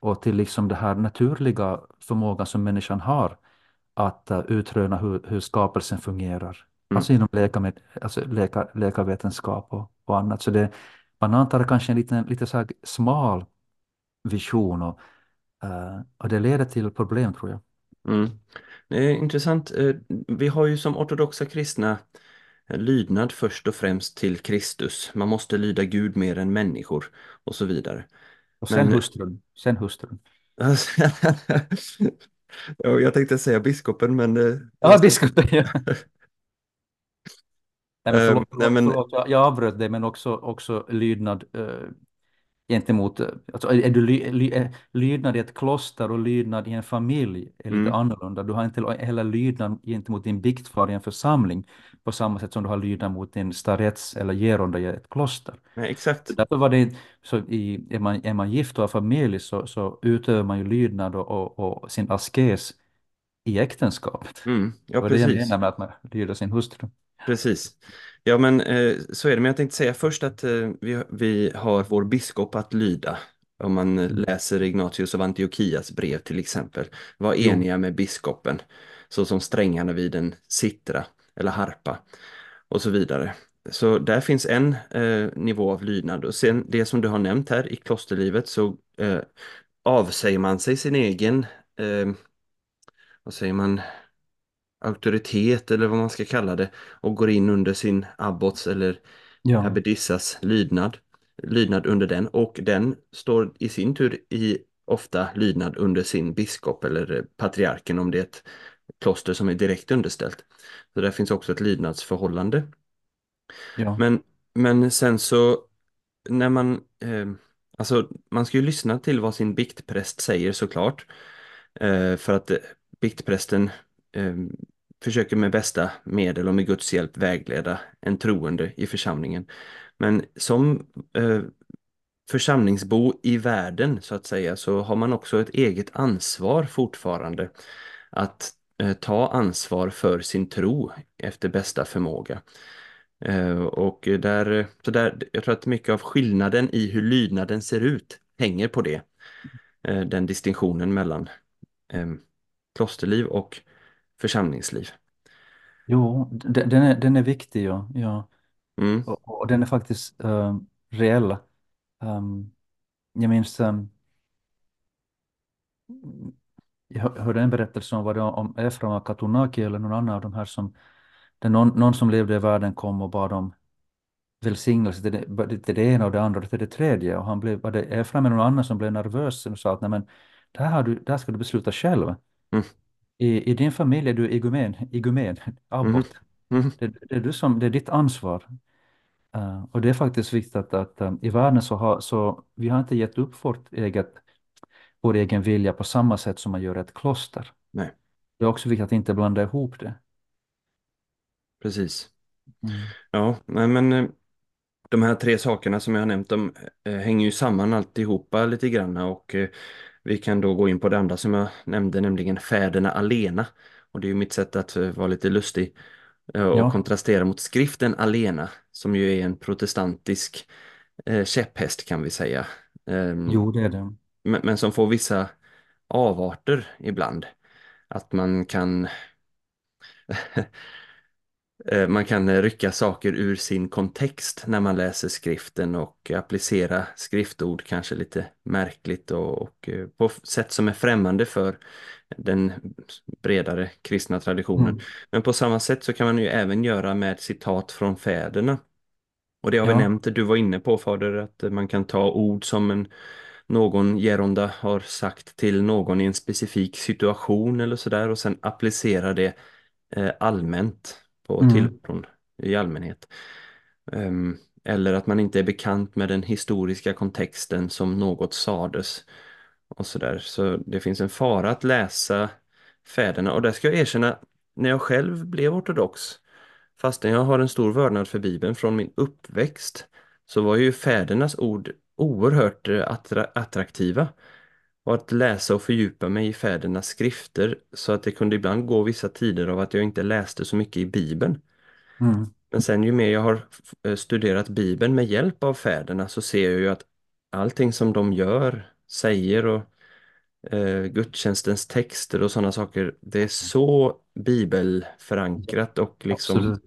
[SPEAKER 2] och till liksom det här naturliga förmågan som människan har att uh, utröna hur, hur skapelsen fungerar.
[SPEAKER 1] mm,
[SPEAKER 2] Alltså inom läka med, alltså läka, läkarvetenskap och, och annat. Så det, man antar kanske en liten, lite så smal vision och, och det leder till problem tror jag.
[SPEAKER 1] mm. Det är intressant. Eh, Vi har ju som ortodoxa kristna eh, lydnad först och främst till Kristus. Man måste lyda Gud mer än människor och så vidare.
[SPEAKER 2] Och sen
[SPEAKER 1] Men
[SPEAKER 2] hustrun. Sen hustrun. <laughs>
[SPEAKER 1] Ja, jag tänkte säga biskopen, men eh,
[SPEAKER 2] Ja, biskopen. Ja. <laughs> Nej, men
[SPEAKER 1] Eh,
[SPEAKER 2] förlåt,
[SPEAKER 1] nej,
[SPEAKER 2] förlåt,
[SPEAKER 1] men
[SPEAKER 2] förlåt jag, jag avbröt dig, men också, också lydnad eh, gentemot, alltså är du ly, ly, är lydnad i ett kloster och lydnad i en familj är lite
[SPEAKER 1] mm,
[SPEAKER 2] annorlunda. Du har inte heller lydnad gentemot din biktfar i en församling på samma sätt som du har lydnad mot din starets eller geronda i ett kloster.
[SPEAKER 1] nej, exakt.
[SPEAKER 2] Därför var det, så i, är, man, är man gift och har familj så, så utövar man ju lydnad och, och, och sin askes i äktenskapet.
[SPEAKER 1] Mm,
[SPEAKER 2] Det
[SPEAKER 1] ja,
[SPEAKER 2] var det jag
[SPEAKER 1] precis.
[SPEAKER 2] menade med att man lyder sin hustru.
[SPEAKER 1] Precis. Ja, men eh, så är det. Men jag tänkte säga först att eh, vi, vi har vår biskop att lyda. Om man
[SPEAKER 2] Mm.
[SPEAKER 1] läser Ignatius av Antiochias brev till exempel. Var
[SPEAKER 2] Jo,
[SPEAKER 1] eniga med biskopen, så som strängarna vid en citra eller harpa och så vidare. Så där finns en eh, nivå av lydnad. Och sen det som du har nämnt här i klosterlivet så eh, avsäger man sig sin egen, eh, vad säger man, auktoritet eller vad man ska kalla det och går in under sin abbots eller
[SPEAKER 2] ja,
[SPEAKER 1] abbedissas lydnad, lydnad under den och den står i sin tur i ofta lydnad under sin biskop eller patriarken om det är ett kloster som är direkt underställt. Så där finns också ett lydnadsförhållande.
[SPEAKER 2] ja,
[SPEAKER 1] Men, men sen så när man, eh, alltså man ska ju lyssna till vad sin biktpräst säger såklart. Eh, för att biktprästen eh, försöker med bästa medel och med Guds hjälp vägleda en troende i församlingen. Men som eh, församlingsbo i världen så att säga så har man också ett eget ansvar fortfarande att eh, ta ansvar för sin tro efter bästa förmåga. Eh, och där, så där, jag tror att mycket av skillnaden i hur lydnaden ser ut hänger på det. Eh, den distinktionen mellan eh, klosterliv och församlingsliv.
[SPEAKER 2] jo, den är, den är viktig, ja, ja.
[SPEAKER 1] Mm,
[SPEAKER 2] Och, och den är faktiskt eh, reell. Um, jag minns, um, jag hör- hörde en berättelse om, vad det var om Efraim och Katunaki eller någon annan av de här som, där någon, någon som levde i världen kom och bad om välsignelse till det, till det ena och det andra och till det tredje. Och han blev, var det Efraim eller någon annan som blev nervös och sa att nej men, det här, har du, det här ska du besluta själv.
[SPEAKER 1] mm,
[SPEAKER 2] I, I din familj är du igumen, igumen, <laughs>
[SPEAKER 1] mm,
[SPEAKER 2] abbot.
[SPEAKER 1] mm,
[SPEAKER 2] Det, det, är du som, det är ditt ansvar. Eh, och det är faktiskt viktigt att, att eh, i världen så har så vi har inte gett upp vårt eget, vår egen vilja på samma sätt som man gör ett kloster.
[SPEAKER 1] nej,
[SPEAKER 2] Det är också viktigt att inte blanda ihop det.
[SPEAKER 1] precis.
[SPEAKER 2] Mm.
[SPEAKER 1] Ja, nej, men eh, de här tre sakerna som jag har nämnt, de hänger ju samman alltihopa lite grann och vi kan då gå in på det andra som jag nämnde, nämligen fäderna alena. Och det är ju mitt sätt att eh, vara lite lustig eh, och
[SPEAKER 2] Ja,
[SPEAKER 1] kontrastera mot skriften alena, som ju är en protestantisk eh, käpphäst kan vi säga. Ehm,
[SPEAKER 2] jo det är det.
[SPEAKER 1] men, men som får vissa avarter ibland. Att man kan <laughs> Man kan eh, rycka saker ur sin kontext när man läser skriften och applicera skriftord kanske lite märkligt och, och eh, på sätt som är främmande för den bredare kristna traditionen.
[SPEAKER 2] Mm.
[SPEAKER 1] Men på samma sätt så kan man ju även göra med citat från fäderna. Och det har vi
[SPEAKER 2] Ja,
[SPEAKER 1] nämnt, du var inne på Fader, att man kan ta ord som en, någon geronda har sagt till någon i en specifik situation eller sådär och sen applicera det eh, allmänt på
[SPEAKER 2] mm.
[SPEAKER 1] tillvaron i allmänhet. Ehm, eller att man inte är bekant med den historiska kontexten som något sades och sådär. Så det finns en fara att läsa fäderna och där ska jag erkänna, när jag själv blev ortodox, fastän jag har en stor vördnad för Bibeln från min uppväxt, så var ju fädernas ord oerhört eh, attra attraktiva. Och att läsa och fördjupa mig i fädernas skrifter så att det kunde ibland gå vissa tider av att jag inte läste så mycket i Bibeln.
[SPEAKER 2] Mm.
[SPEAKER 1] Men sen ju mer jag har eh, studerat Bibeln med hjälp av fäderna så ser jag ju att allting som de gör, säger och eh, gudstjänstens texter och sådana saker, det är så bibelförankrat och liksom,
[SPEAKER 2] Absolut.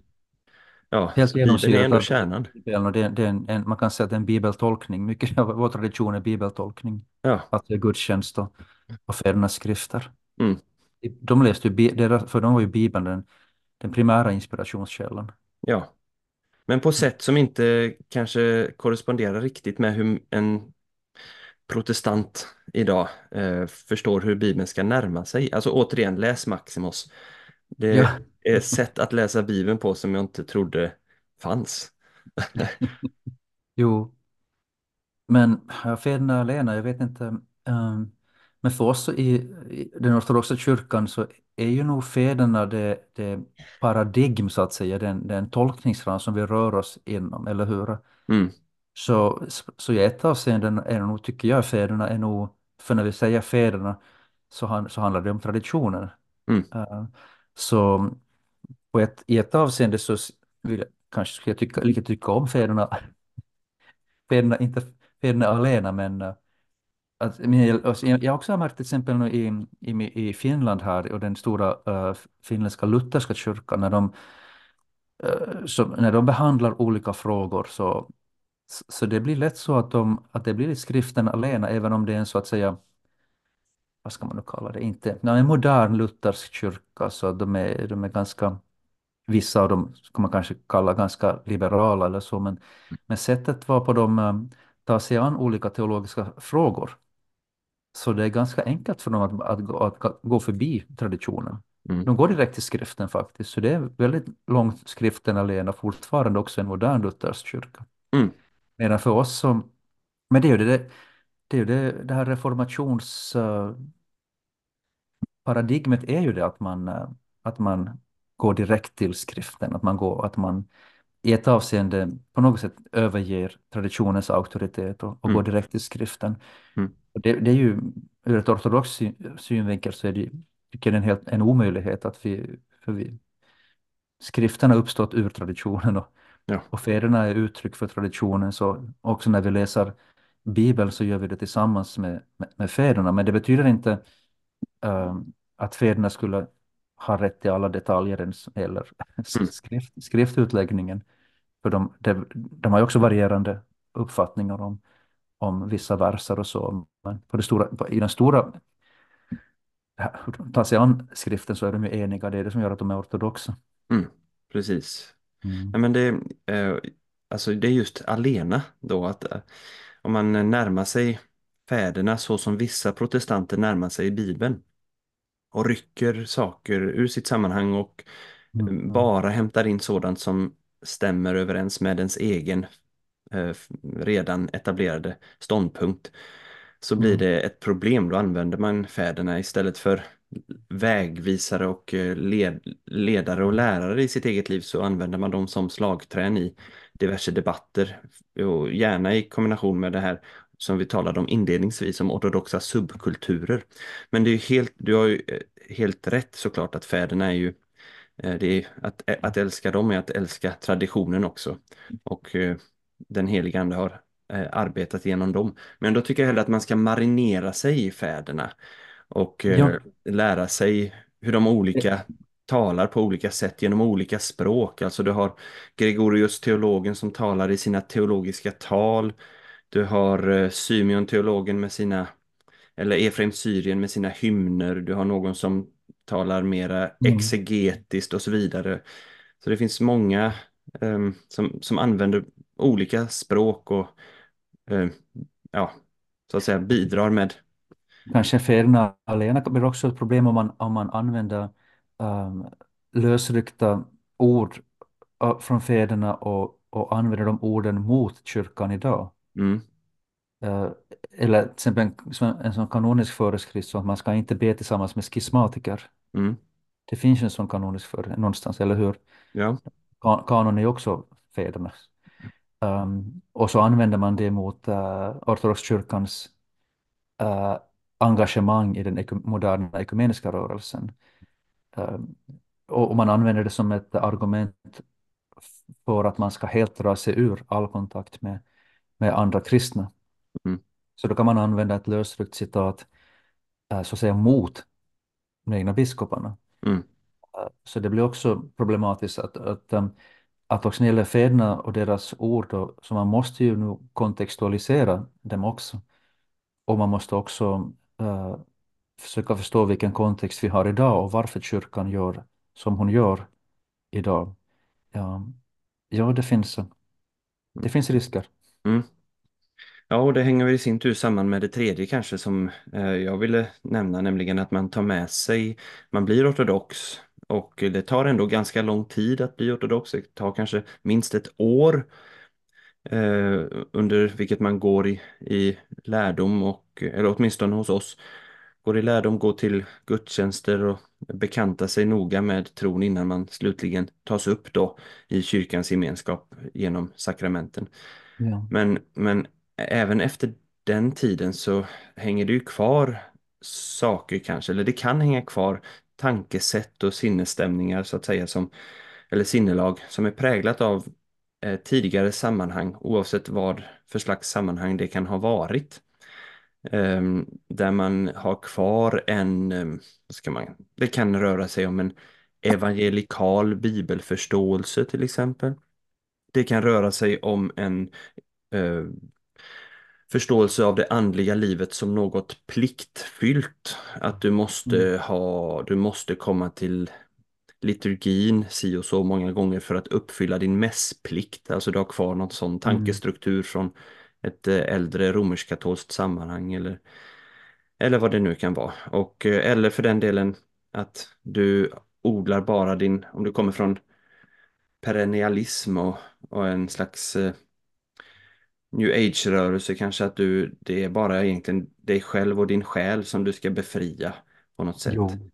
[SPEAKER 1] Ja,
[SPEAKER 2] Helt
[SPEAKER 1] så Bibeln är
[SPEAKER 2] genomsyrat
[SPEAKER 1] ändå kärnan.
[SPEAKER 2] Bibeln och det, det är en, en, man kan säga att det är en bibeltolkning. Mycket av vår tradition är bibeltolkning.
[SPEAKER 1] Ja,
[SPEAKER 2] Att det är gudstjänst och, och fädernas skrifter.
[SPEAKER 1] mm,
[SPEAKER 2] De läste ju, för dem var ju Bibeln den, den primära inspirationskällan.
[SPEAKER 1] ja. Men på sätt som inte kanske korresponderar riktigt med hur en protestant idag eh, förstår hur Bibeln ska närma sig. Alltså återigen, läs Maximus. Det
[SPEAKER 2] Ja,
[SPEAKER 1] är sätt att läsa Bibeln på som jag inte trodde fanns. <laughs>
[SPEAKER 2] jo. Men fäderna alena, jag vet inte. ehm, men för oss i, i den ortodoxa kyrkan så är ju nog fäderna det, det paradigm så att säga, den, den tolkningsram som vi rör oss inom, eller hur?
[SPEAKER 1] Mm,
[SPEAKER 2] Så, så i ett avseende är det nog, tycker jag, fäderna är nog, för när vi säger fäderna så, han, så handlar det om traditioner.
[SPEAKER 1] mm,
[SPEAKER 2] Eh, så på ett, i ett avseende så vill jag, kanske skulle jag tycka, lika tycka om fäderna, <laughs> fäderna, inte fäderna alena, men eh, att, men jag, alltså, jag har också märkt till exempel nu i, i, i Finland här och den stora uh, finländska lutherska kyrkan när de, uh, så, när de behandlar olika frågor så Så så det blir lätt så att, de, att det blir skriften alena, även om det är en så att säga, vad ska man nu kalla det, inte, nej, en modern luthersk kyrka, så de är, de är ganska, vissa av dem ska man kanske kalla ganska liberala eller så, men, men sättet varpå de eh, tar sig an olika teologiska frågor, så det är ganska enkelt för dem att, att, gå- att gå förbi traditionen.
[SPEAKER 1] mm,
[SPEAKER 2] De går direkt till skriften faktiskt, så det är väldigt långt skriften alena fortfarande också en modern luthersk kyrka.
[SPEAKER 1] mm,
[SPEAKER 2] Medan för oss som Men det är ju det, det, är ju det, det här reformationsparadigmet är ju det att man, eh, att man går direkt till skriften, att man går, att man i ett avseende på något sätt överger traditionens auktoritet och, och går
[SPEAKER 1] mm,
[SPEAKER 2] direkt till skriften.
[SPEAKER 1] mm,
[SPEAKER 2] det, det är ju ur ett ortodox syn- synvinkel så är det, tycker en, helt, en omöjlighet att vi, för vi, skriften har uppstått ur traditionen och,
[SPEAKER 1] ja,
[SPEAKER 2] och fäderna är uttryck för traditionen. Så också när vi läser Bibeln så gör vi det tillsammans med, med, med fäderna. Men det betyder inte eh, att fäderna skulle ha rätt till alla detaljer ens, eller <laughs>
[SPEAKER 1] mm,
[SPEAKER 2] skrift, skriftutläggningen. För de, de, de har ju också varierande uppfattningar om, om vissa verser och så. Men på det stora, på, i den stora, ta sig an skriften så är de ju eniga. Det är det som gör att de är ortodoxa.
[SPEAKER 1] mm, precis.
[SPEAKER 2] Mm.
[SPEAKER 1] Nej, men det, eh, alltså det är just alena då att om man närmar sig fäderna så som vissa protestanter närmar sig Bibeln och rycker saker ur sitt sammanhang och eh,
[SPEAKER 2] Mm.
[SPEAKER 1] bara hämtar in sådant som stämmer överens med ens egen eh, redan etablerade ståndpunkt så blir
[SPEAKER 2] Mm.
[SPEAKER 1] det ett problem. Då använder man fäderna istället för vägvisare och eh, led, ledare och lärare i sitt eget liv så använder man dem som slagträn i diverse debatter och gärna i kombination med det här som vi talade om inledningsvis om ortodoxa subkulturer. Men det är helt, du har ju eh, helt rätt såklart att fäderna är ju eh, det är, att, att älska dem är att älska traditionen också. Och den heliga ande har arbetat genom dem. Men då tycker jag hellre att man ska marinera sig i fäderna och
[SPEAKER 2] Ja,
[SPEAKER 1] eh, lära sig hur de olika talar på olika sätt genom olika språk. Alltså du har Gregorius teologen som talar i sina teologiska tal. Du har eh, Symeon teologen med sina, eller Efraim Syrien med sina hymner. Du har någon som talar mera
[SPEAKER 2] mm.
[SPEAKER 1] exegetiskt och så vidare. Så det finns många ehm, som, som använder olika språk och eh, ja, så att säga bidrar med
[SPEAKER 2] Kanske fäderna alena blir också ett problem om man, om man använder um, lösryckta ord uh, från fäderna och, och använder de orden mot kyrkan idag.
[SPEAKER 1] mm,
[SPEAKER 2] Eh, eller till exempel en, som en sån kanonisk föreskrift så att man ska inte be tillsammans med schismatiker.
[SPEAKER 1] Mm.
[SPEAKER 2] Det finns en sån kanonisk för någonstans, eller hur?
[SPEAKER 1] Ja.
[SPEAKER 2] Kan, kanon är också fädernas. Um, och så använder man det mot uh, ortodoxkyrkans uh, engagemang i den moderna ekumeniska rörelsen. Um, och, man använder det som ett argument för att man ska helt dra sig ur all kontakt med, med andra kristna.
[SPEAKER 1] Mm.
[SPEAKER 2] Så då kan man använda ett lösryckt citat uh, så att säga mot de egna biskoparna.
[SPEAKER 1] Mm.
[SPEAKER 2] Så det blir också problematiskt att, att, um, att också när det gäller fäderna och deras ord, då, så man måste ju nu kontextualisera dem också. Och man måste också uh, försöka förstå vilken kontext vi har idag och varför kyrkan gör som hon gör idag. Ja, ja det finns, det finns risker.
[SPEAKER 1] Mm. Ja, och det hänger väl i sin tur samman med det tredje kanske som eh, jag ville nämna, nämligen att man tar med sig, man blir ortodox och det tar ändå ganska lång tid att bli ortodox. Det tar kanske minst ett år eh, under vilket man går i, i lärdom och, eller åtminstone hos oss, går i lärdom, går till gudstjänster och bekanta sig noga med tron innan man slutligen tas upp då i kyrkans gemenskap genom sakramenten.
[SPEAKER 2] Ja.
[SPEAKER 1] Men, men även efter den tiden så hänger det ju kvar saker kanske, eller det kan hänga kvar tankesätt och sinnesstämningar så att säga som, eller sinnelag som är präglat av tidigare sammanhang oavsett vad för slags sammanhang det kan ha varit. Um, där man har kvar en, um, vad ska man, det kan röra sig om en evangelikal bibelförståelse till exempel. Det kan röra sig om en uh, förståelse av det andliga livet som något pliktfyllt. Att du måste
[SPEAKER 2] Mm.
[SPEAKER 1] ha, du måste komma till liturgin si och så många gånger för att uppfylla din mässplikt. Alltså du har kvar någon sån
[SPEAKER 2] Mm.
[SPEAKER 1] tankestruktur från ett eh, äldre romersk-katolskt sammanhang eller, eller vad det nu kan vara. Och, eh, eller för den delen att du odlar bara din, om du kommer från perennialism och, och en slags eh, new age-rörelse kanske att du, det är bara egentligen dig själv och din själ som du ska befria på något sätt.
[SPEAKER 2] Jo,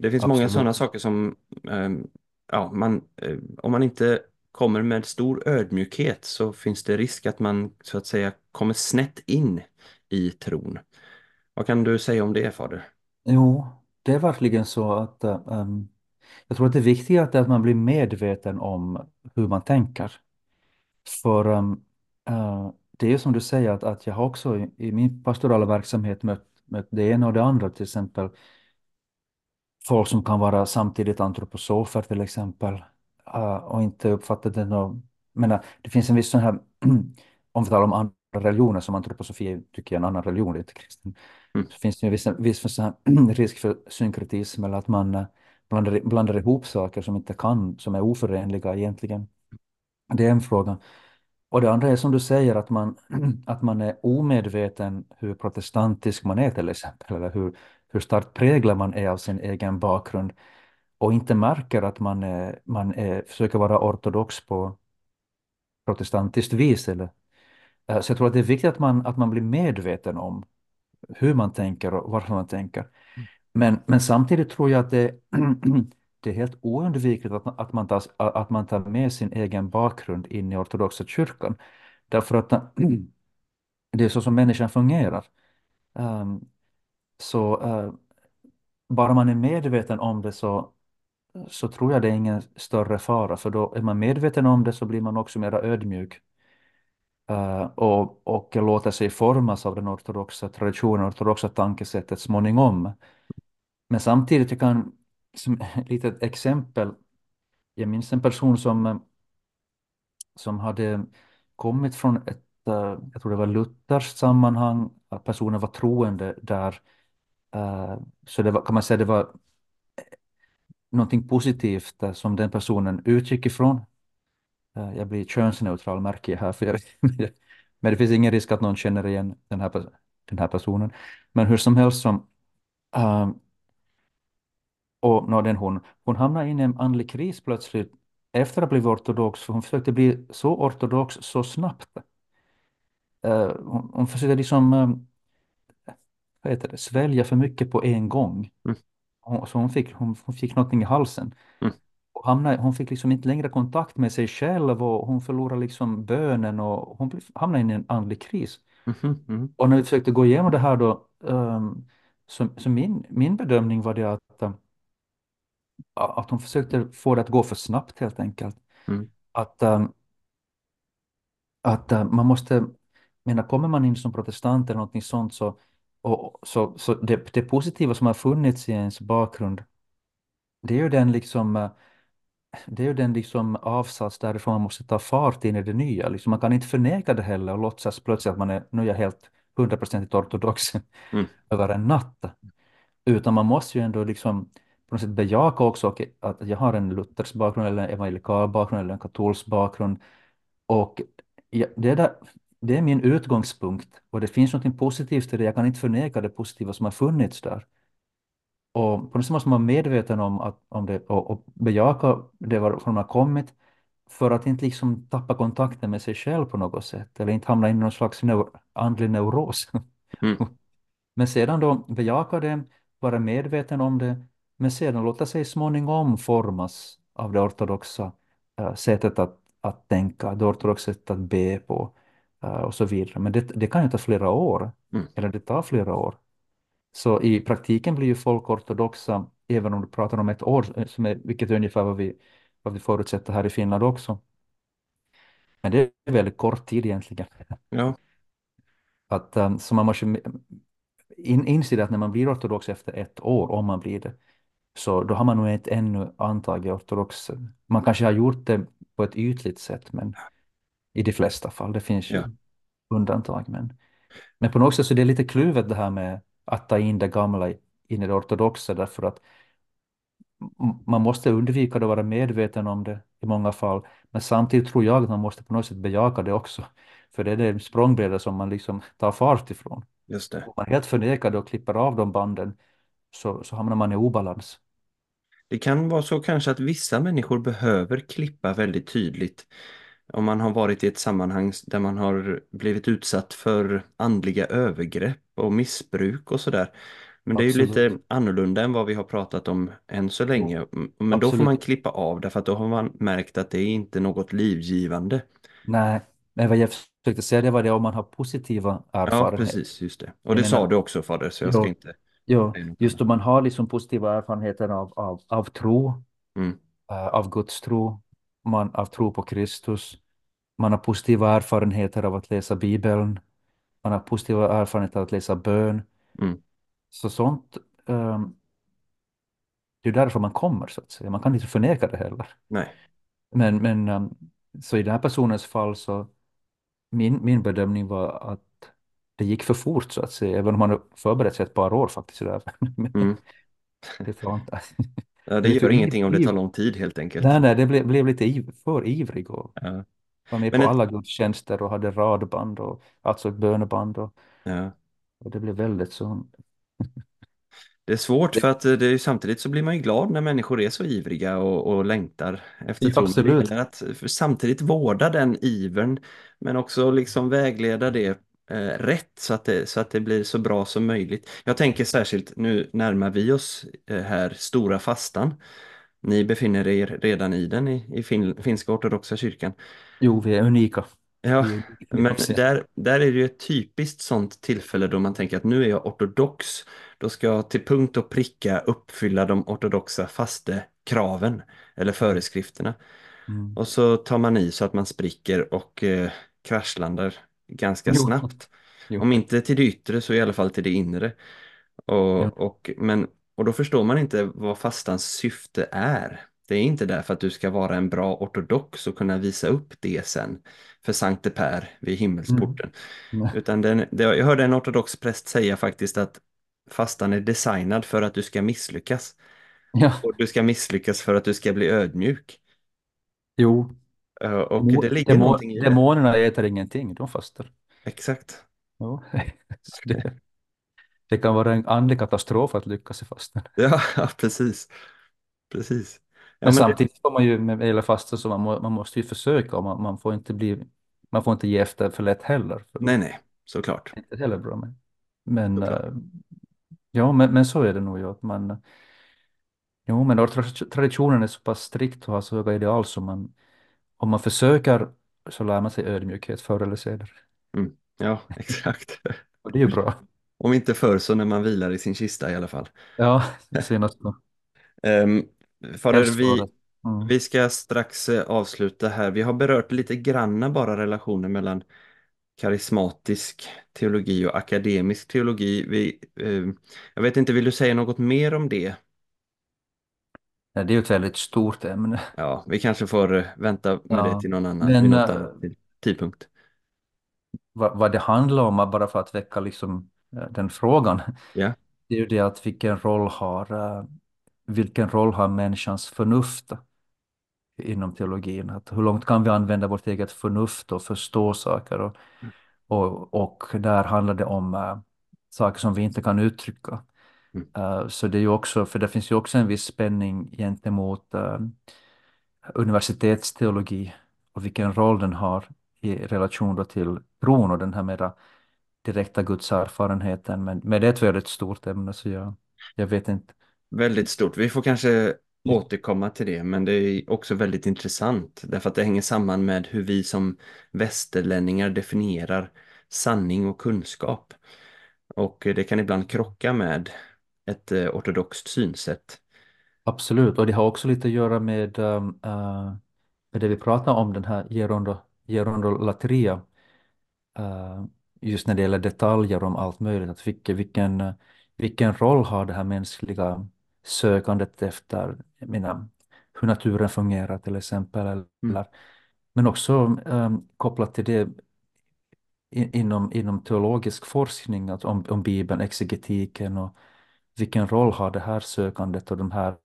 [SPEAKER 1] Det finns många sådana
[SPEAKER 2] absolut.
[SPEAKER 1] saker som, ehm, ja, man, eh, om man inte kommer med stor ödmjukhet så finns det risk att man så att säga kommer snett in i tron. Vad kan du säga om det, Fader?
[SPEAKER 2] Jo, det är verkligen så att ähm, jag tror att det viktiga är att man blir medveten om hur man tänker. För ähm, äh, det är som du säger att, att jag har också i, i min pastorala verksamhet mött, mött det ena och det andra, till exempel folk som kan vara samtidigt antroposofer till exempel äh, och inte uppfattat det något, menar, det finns en viss sån här, <clears throat> om vi talar om andra religioner som antroposofi tycker jag är en annan religion, inte kristen,
[SPEAKER 1] Mm.
[SPEAKER 2] så finns det ju en viss, viss <clears throat> risk för synkretism eller att man äh, blandar, blandar ihop saker som inte kan, som är oförenliga egentligen. Det är en fråga. Och det andra är som du säger att man, <clears throat> att man är omedveten hur protestantisk man är till exempel, eller hur, hur starkt präglad man är av sin egen bakgrund och inte märker att man, är, man är, försöker vara ortodox på protestantiskt vis. Eller, Eh, så jag tror att det är viktigt att man, att man blir medveten om hur man tänker och varför man tänker. Men, men samtidigt tror jag att det, <clears throat> det är helt oundvikligt att, att, man tar, att man tar med sin egen bakgrund in i ortodoxa kyrkan. Därför att <clears throat> det är så som människan fungerar. Så uh, bara man är medveten om det så, så tror jag det är ingen större fara. För då är man medveten om det så blir man också mer ödmjuk. Uh, och, och låter sig formas av den ortodoxa traditionen, ortodoxa tankesättet småningom. Men samtidigt, jag kan som <laughs> ett litet exempel, jag minns en person som, som hade kommit från ett, uh, jag tror det var lutherskt sammanhang, att personen var troende där. Eh, så det var, kan man säga, det var eh, någonting positivt eh, som den personen utgick ifrån. jag blir könsneutral märker jag här, för jag, <laughs> men det finns ingen risk att någon känner igen den här, den här personen. Men hur som helst som Och no, den hon, hon hamnade in i en andlig kris plötsligt efter att ha blivit ortodox, för hon försökte bli så ortodox så snabbt. hon, hon försökte liksom, vad heter det, svälja för mycket på en gång.
[SPEAKER 1] Mm,
[SPEAKER 2] Hon, så hon fick, hon, hon fick någonting i halsen.
[SPEAKER 1] mm,
[SPEAKER 2] Och hamnade, hon fick liksom inte längre kontakt med sig själv och hon förlorade liksom bönen och hon hamnade i en andlig kris.
[SPEAKER 1] mm,
[SPEAKER 2] Och när vi försökte gå igenom det här då, ehm, så, så min, min bedömning var det att, eh, att hon försökte få det att gå för snabbt helt enkelt.
[SPEAKER 1] mm,
[SPEAKER 2] Att, ehm, att eh, man måste, menar, kommer man in som protestant eller någonting sånt så, och, så, så det, det positiva som har funnits i ens bakgrund, det är ju den liksom eh, det är ju den liksom avsats därifrån man måste ta fart in i det nya. Liksom man kan inte förneka det heller och låtsas plötsligt att man är, nu är jag helt hundraprocentigt ortodox
[SPEAKER 1] mm, <laughs>
[SPEAKER 2] över en natt. Utan man måste ju ändå liksom på något sätt bejaka också att jag har en luthersk bakgrund eller en evangelikal bakgrund eller en katolsk bakgrund. Och det, är där, det är min utgångspunkt och det finns något positivt i det. Jag kan inte förneka det positiva som har funnits där. Och på något sätt måste man vara medveten om, att, om det och, och bejaka det varifrån man har kommit för att inte liksom tappa kontakten med sig själv på något sätt eller inte hamna in i någon slags neur andlig neuros.
[SPEAKER 1] mm, <laughs>
[SPEAKER 2] Men sedan då bejaka det, vara medveten om det, men sedan låta sig småningom formas av det ortodoxa eh, sättet att, att tänka, det ortodoxa sättet att be på och så vidare. Men det, det kan ju ta flera år,
[SPEAKER 1] mm.
[SPEAKER 2] eller det tar flera år. Så i praktiken blir ju folk ortodoxa, även om du pratar om ett år, eh, som är, vilket är ungefär vad vi, vad vi förutsätter här i Finland också. Men det är väldigt kort tid egentligen.
[SPEAKER 1] Ja,
[SPEAKER 2] Att, um, så man måste in, inse att när man blir ortodox efter ett år, om man blir det, så då har man nog inte ännu antagit ortodox. Man kanske har gjort det på ett ytligt sätt, men i de flesta fall, det finns ju
[SPEAKER 1] ja,
[SPEAKER 2] undantag. Men, men på något sätt så är det lite kluvet det här med att ta in det gamla in i det ortodoxa, därför att man måste undvika det och vara medveten om det i många fall. Men samtidigt tror jag att man måste på något sätt bejaka det också. För det är det språngbräda som man liksom tar fart ifrån.
[SPEAKER 1] just det.
[SPEAKER 2] Om man helt förnekar det och klipper av de banden så, så hamnar man i obalans.
[SPEAKER 1] Det kan vara så kanske att vissa människor behöver klippa väldigt tydligt om man har varit i ett sammanhang där man har blivit utsatt för andliga övergrepp och missbruk och sådär. Men det är ju lite
[SPEAKER 2] Absolut.
[SPEAKER 1] annorlunda än vad vi har pratat om än så länge. Men då får man
[SPEAKER 2] absolut.
[SPEAKER 1] klippa av därför att då har man märkt att det är inte något livgivande.
[SPEAKER 2] Nej, men vad jag försökte säga det var det om man har positiva
[SPEAKER 1] Ja,
[SPEAKER 2] erfarenheter.
[SPEAKER 1] precis, just det. Och
[SPEAKER 2] Jag
[SPEAKER 1] det sa
[SPEAKER 2] menar,
[SPEAKER 1] du också fader, så jag ska inte något
[SPEAKER 2] just om man har liksom positiva erfarenheter av, av, av tro,
[SPEAKER 1] Mm,
[SPEAKER 2] eh, av Guds tro, man, av tro på Kristus, man har positiva erfarenheter av att läsa Bibeln, man har positiva erfarenheter av att läsa bön.
[SPEAKER 1] mm,
[SPEAKER 2] Så sånt, ehm, det är därför man kommer så att säga. Man kan inte förneka det heller.
[SPEAKER 1] nej.
[SPEAKER 2] Men, men ehm, så i den här personens fall så min, min bedömning var att det gick för fort så att säga, även om man har förberett sig ett par år faktiskt. Där. <laughs>
[SPEAKER 1] Mm.
[SPEAKER 2] det inte. <laughs>
[SPEAKER 1] Ja, det gör ingenting om det tar lång tid helt enkelt.
[SPEAKER 2] nej, nej, det blev, blev lite iv, för ivrig och
[SPEAKER 1] Ja.
[SPEAKER 2] var med
[SPEAKER 1] Men
[SPEAKER 2] på
[SPEAKER 1] ett,
[SPEAKER 2] alla gudstjänster och hade radband och alltså ett böneband och,
[SPEAKER 1] ja.
[SPEAKER 2] och det blev väldigt så.
[SPEAKER 1] Det är svårt
[SPEAKER 2] Det,
[SPEAKER 1] för att eh, det är samtidigt så blir man ju glad när människor är så ivriga och, och längtar efter tro. Men det
[SPEAKER 2] absolut.
[SPEAKER 1] att samtidigt vårda den ivern men också liksom vägleda det rätt så att det, så att det blir så bra som möjligt. Jag tänker särskilt, nu närmar vi oss eh, här stora fastan. Ni befinner er redan i den i, i fin, finska ortodoxa kyrkan.
[SPEAKER 2] Jo, vi är unika.
[SPEAKER 1] Ja, men där, där är det ju ett typiskt sånt tillfälle då man tänker att nu är jag ortodox. Då ska jag till punkt och pricka uppfylla de ortodoxa fastekraven eller föreskrifterna.
[SPEAKER 2] Mm.
[SPEAKER 1] Och så tar man i så att man spricker och eh, kraschlandar ganska
[SPEAKER 2] Jo,
[SPEAKER 1] snabbt.
[SPEAKER 2] jo,
[SPEAKER 1] Om inte till det yttre så i alla fall till det inre. Och, och, men, och då förstår man inte vad fastans syfte är. Det är inte därför att du ska vara en bra ortodox och kunna visa upp det sen för Sankte Per vid
[SPEAKER 2] Mm.
[SPEAKER 1] himmelsporten.
[SPEAKER 2] Nej.
[SPEAKER 1] Utan den, det, jag hörde en ortodox präst säga faktiskt att fastan är designad för att du ska misslyckas.
[SPEAKER 2] Ja,
[SPEAKER 1] Och du ska misslyckas för att du ska bli ödmjuk.
[SPEAKER 2] jo.
[SPEAKER 1] Eh, Och det ligger
[SPEAKER 2] demo-
[SPEAKER 1] någonting i det.
[SPEAKER 2] Demonerna äter ingenting, de fastar.
[SPEAKER 1] Exakt.
[SPEAKER 2] Jo. <laughs> Det, det kan vara en andlig katastrof att lyckas i fasten.
[SPEAKER 1] Ja, ja, precis. Precis. Ja,
[SPEAKER 2] Men
[SPEAKER 1] men det,
[SPEAKER 2] samtidigt får man ju med hela fastan så man, må, man måste ju försöka och man, man får inte bli man får inte ge efter för lätt heller, för
[SPEAKER 1] Nej, nej, såklart.
[SPEAKER 2] är det inte heller bra. Men, men, eh, ja, men, men så är det nog ju. Att man, jo, men traditionen är så pass strikt och har så höga ideal så man, om man försöker så lär man sig ödmjukhet förr eller senare.
[SPEAKER 1] Mm. Ja, <laughs> exakt.
[SPEAKER 2] Och det är ju bra.
[SPEAKER 1] Om inte förr så när man vilar i sin kista i alla fall.
[SPEAKER 2] Ja, senast då.
[SPEAKER 1] Um, Fader,
[SPEAKER 2] Helst
[SPEAKER 1] vi.
[SPEAKER 2] Mm.
[SPEAKER 1] vi ska strax eh, avsluta här. Vi har berört lite granna bara relationen mellan karismatisk teologi och akademisk teologi. Vi, eh, jag vet inte, vill du säga något mer om det?
[SPEAKER 2] Ja, det är ju ett väldigt stort ämne.
[SPEAKER 1] Ja, vi kanske får eh, vänta med det
[SPEAKER 2] Ja.
[SPEAKER 1] till någon annan, vid
[SPEAKER 2] Men
[SPEAKER 1] något
[SPEAKER 2] eh,
[SPEAKER 1] tidpunkt.
[SPEAKER 2] vad, vad det handlar om, bara för att väcka liksom, eh, den frågan,
[SPEAKER 1] Ja,
[SPEAKER 2] det är ju det att vilken roll har, vilken roll har människans förnuft inom teologin? Att hur långt kan vi använda vårt eget förnuft och förstå saker? Och, och, och där handlar det om saker som vi inte kan uttrycka
[SPEAKER 1] mm,
[SPEAKER 2] så det är ju också, för det finns ju också en viss spänning gentemot eh, universitetsteologi och vilken roll den har i relation då till tron och den här mera direkta gudserfarenheten. Men, men det är ett väldigt stort ämne så jag, jag vet inte.
[SPEAKER 1] väldigt stort. Vi får kanske återkomma till det, men det är också väldigt intressant därför att det hänger samman med hur vi som västerlänningar definierar sanning och kunskap. Och det kan ibland krocka med ett eh, ortodoxt synsätt.
[SPEAKER 2] Absolut, och det har också lite att göra med, eh, med det vi pratar om, den här gerondo, gerondolatria. Uh, just när det gäller detaljer om allt möjligt. Att vilken, vilken, vilken roll har det här mänskliga sökandet efter menar, hur naturen fungerar till exempel.
[SPEAKER 1] Mm,
[SPEAKER 2] Eller, men också um, kopplat till det i- inom, inom teologisk forskning, att om, om Bibeln, exegetiken och vilken roll har det här sökandet och de här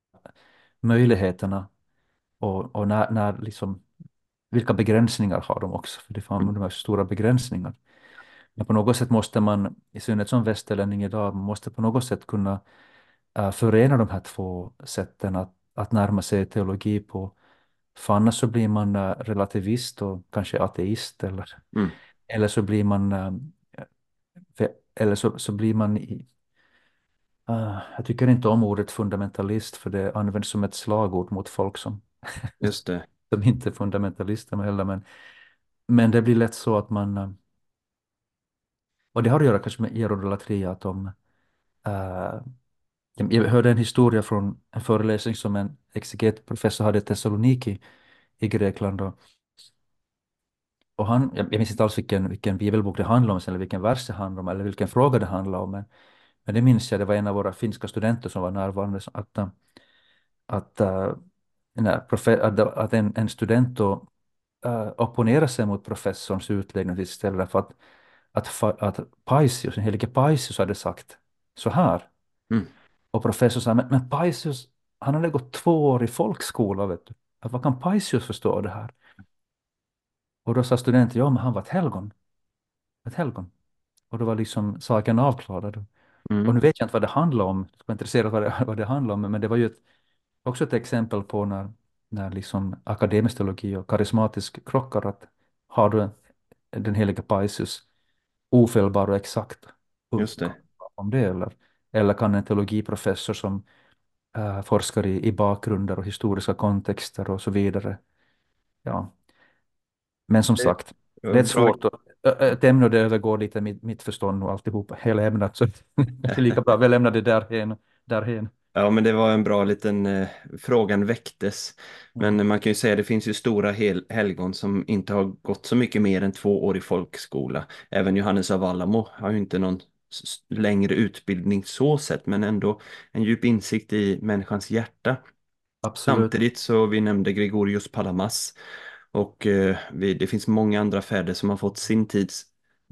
[SPEAKER 2] möjligheterna och, och när, när liksom, vilka begränsningar har de också? För det fan,
[SPEAKER 1] mm,
[SPEAKER 2] de har stora begränsningar. Men på något sätt måste man, i synnerhet som västerlänning idag, man måste på något sätt kunna äh, förena de här två sätten att, att närma sig teologi på. För annars så blir man äh, relativist och kanske ateist eller,
[SPEAKER 1] mm.
[SPEAKER 2] eller så blir man äh, för- eller så, så blir man i, äh, jag tycker inte om ordet fundamentalist för det används som ett slagord mot folk som,
[SPEAKER 1] Just det. <laughs>
[SPEAKER 2] som inte är fundamentalister heller. Men, men det blir lätt så att man, äh, och det har att göra kanske med erodolatria, att de Jag jag hörde en historia från en föreläsning som en exegetprofessor hade i Thessaloniki i Grekland. Och, och han, jag, jag minns inte alls vilken, vilken bibelbok det handlade om, eller vilken vers det handlade om, eller vilken fråga det handlade om. Men, men det minns jag, det var en av våra finska studenter som var närvarande. Att, att, äh, att, att en, en student då, äh, opponerade sig mot professorns utläggning istället för att, att, att Paisius, den helige Paisius hade sagt så här.
[SPEAKER 1] Mm,
[SPEAKER 2] Och professorn sa, men, men Paisius, han hade gått två år i folkskola, vet du. Att Vad kan Paisius förstå av det här? Och då sa studenten, ja men han var ett helgon. Ett helgon. Och då var liksom saken avklarad. Och
[SPEAKER 1] mm.
[SPEAKER 2] nu vet jag inte vad det handlar om, jag är intresserad vad det, <laughs> vad det handlar om, men det var ju ett, också ett exempel på när, när liksom akademisk teologi och karismatisk krockar, att har du den heliga Paisius ofelbar och exakt
[SPEAKER 1] Just det.
[SPEAKER 2] om det, eller, eller kan en teologiprofessor som äh, forskar i, i bakgrunder och historiska kontexter och så vidare. Ja. Men som
[SPEAKER 1] Det
[SPEAKER 2] sagt,
[SPEAKER 1] var
[SPEAKER 2] det är svårt och, ö- ett ämne och det övergår lite mitt, mitt förstånd och alltihopa, hela ämnet. Så det är lika bra vi lämnar det därhen. därhen.
[SPEAKER 1] Ja, men det var en bra liten eh, frågan väcktes. Men man kan ju säga att det finns ju stora hel helgon som inte har gått så mycket mer än två år i folkskola. Även Johannes av Alamo har ju inte någon längre utbildning så sett, men ändå en djup insikt i människans hjärta.
[SPEAKER 2] Absolut.
[SPEAKER 1] Samtidigt så vi nämnde Gregorius Palamas och eh, vi, det finns många andra fäder som har fått sin tids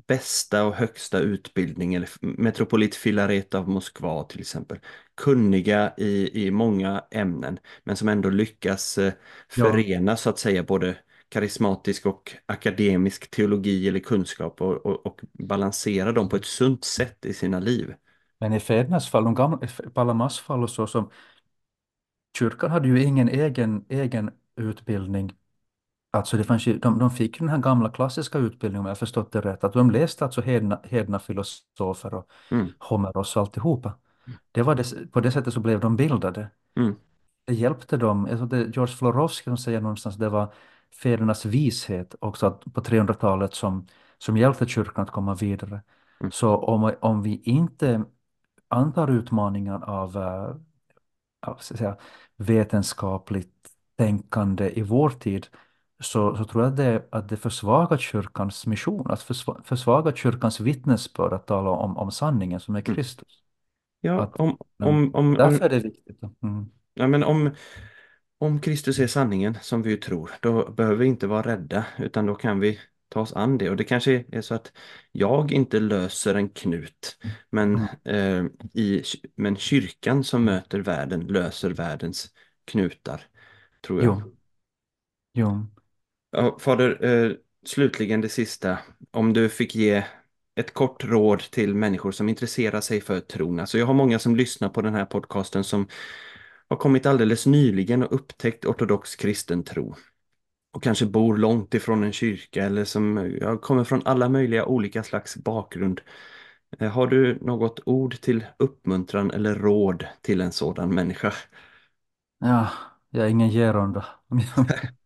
[SPEAKER 1] bästa och högsta utbildning, eller metropolit Filaret av Moskva till exempel. Kunniga i, i många ämnen, men som ändå lyckas eh,
[SPEAKER 2] Ja,
[SPEAKER 1] förena så att säga både karismatisk och akademisk teologi eller kunskap och, och, och balansera dem på ett sunt sätt i sina liv.
[SPEAKER 2] men i fädernas fall, de gamla, Palamas fall och så, som kyrkan hade ju ingen egen, egen utbildning Alltså det fanns ju, de, de fick den här gamla klassiska utbildningen om jag förstått det rätt. Att de läste alltså hedna, hedna filosofer och
[SPEAKER 1] Mm,
[SPEAKER 2] Homeros och alltihopa. Det var det, på det sättet så blev de bildade.
[SPEAKER 1] mm,
[SPEAKER 2] Det hjälpte dem. Jag tror det George Florovsky som säger någonstans det var fädernas vishet också att på 300-talet som, som hjälpte kyrkan att komma vidare.
[SPEAKER 1] mm,
[SPEAKER 2] Så om, om vi inte antar utmaningen av, att säga, vetenskapligt tänkande i vår tid så, så tror jag det, att det försvagar kyrkans mission, att försva, försvagar kyrkans vittnesbörd att tala om, om sanningen som är
[SPEAKER 1] mm.
[SPEAKER 2] Kristus.
[SPEAKER 1] Ja,
[SPEAKER 2] Att,
[SPEAKER 1] om,
[SPEAKER 2] mm,
[SPEAKER 1] om, om, om,
[SPEAKER 2] därför är det viktigt. Mm.
[SPEAKER 1] ja, men om, om Kristus är sanningen som vi ju tror, då behöver vi inte vara rädda, utan då kan vi ta oss an det. Och det kanske är så att jag inte löser en knut, men,
[SPEAKER 2] Mm.
[SPEAKER 1] eh, i, men kyrkan som möter världen löser världens knutar, tror jag.
[SPEAKER 2] Jo, jo.
[SPEAKER 1] Fader, eh, slutligen det sista. Om du fick ge ett kort råd till människor som intresserar sig för tron. Alltså jag har många som lyssnar på den här podcasten som har kommit alldeles nyligen och upptäckt ortodox kristen tro. Och kanske bor långt ifrån en kyrka eller som ja, kommer från alla möjliga olika slags bakgrund. Eh, Har du något ord till uppmuntran eller råd till en sådan människa?
[SPEAKER 2] Ja, jag är ingen gerond. <laughs>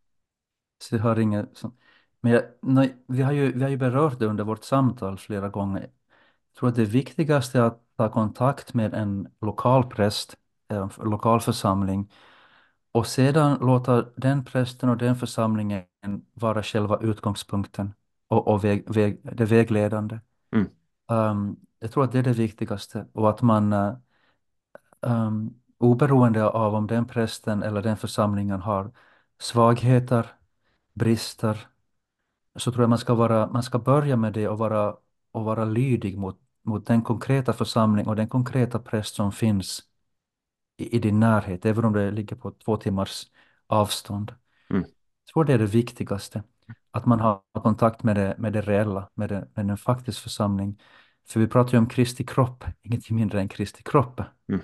[SPEAKER 2] Så jag har inget som... Men jag, nej, vi har ju, vi har ju berört det under vårt samtal flera gånger. Jag tror att det viktigaste är att ta kontakt med en lokal präst, en lokal församling och sedan låta den prästen och den församlingen vara själva utgångspunkten och, och väg, väg, det vägledande.
[SPEAKER 1] Mm,
[SPEAKER 2] Um, jag tror att det är det viktigaste och att man um, oberoende av om den prästen eller den församlingen har svagheter, brister, så tror jag man ska vara, man ska börja med det och vara, och vara lydig mot, mot den konkreta församling och den konkreta präst som finns i, i din närhet, även om det ligger på två timmars avstånd.
[SPEAKER 1] mm,
[SPEAKER 2] Jag tror det är det viktigaste, att man har kontakt med det, med det reella, med, det, med en faktisk församling. För vi pratar ju om Kristi kropp, ingenting mindre än Kristi kropp,
[SPEAKER 1] mm,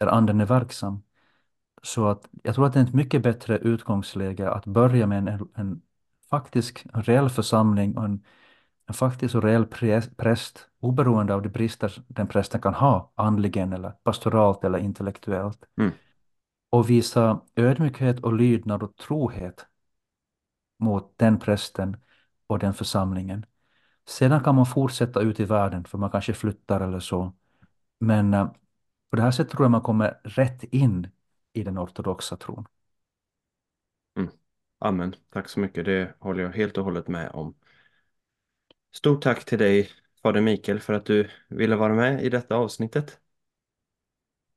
[SPEAKER 2] där anden är verksam. Så att jag tror att det är ett mycket bättre utgångsläge att börja med en, en faktisk, en reell församling och en, en faktisk och reell prä- präst, oberoende av de brister den prästen kan ha, andligen eller pastoralt eller intellektuellt.
[SPEAKER 1] mm,
[SPEAKER 2] Och visa ödmjukhet och lydnad och trohet mot den prästen och den församlingen. Sedan kan man fortsätta ut i världen, för man kanske flyttar eller så. Men eh, på det här sättet tror jag man kommer rätt in i den ortodoxa tron.
[SPEAKER 1] mm. Amen. Tack så mycket. Det håller jag helt och hållet med om. Stort tack till dig, Fader Mikael, för att du ville vara med i detta avsnittet.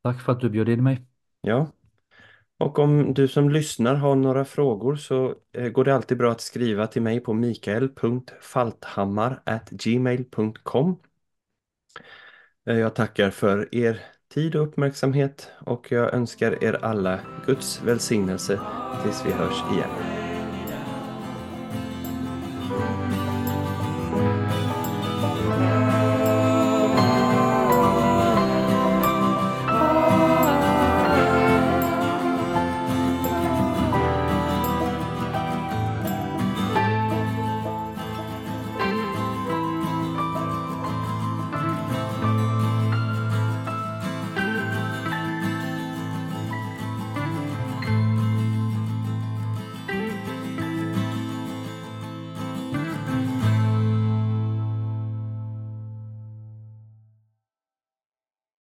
[SPEAKER 2] Tack för att du bjöd in mig.
[SPEAKER 1] Ja, och om du som lyssnar har några frågor så eh, går det alltid bra att skriva till mig på mikael.falthammar@gmail.com. Eh, Jag tackar för er tid och uppmärksamhet och jag önskar er alla Guds välsignelse tills vi hörs igen.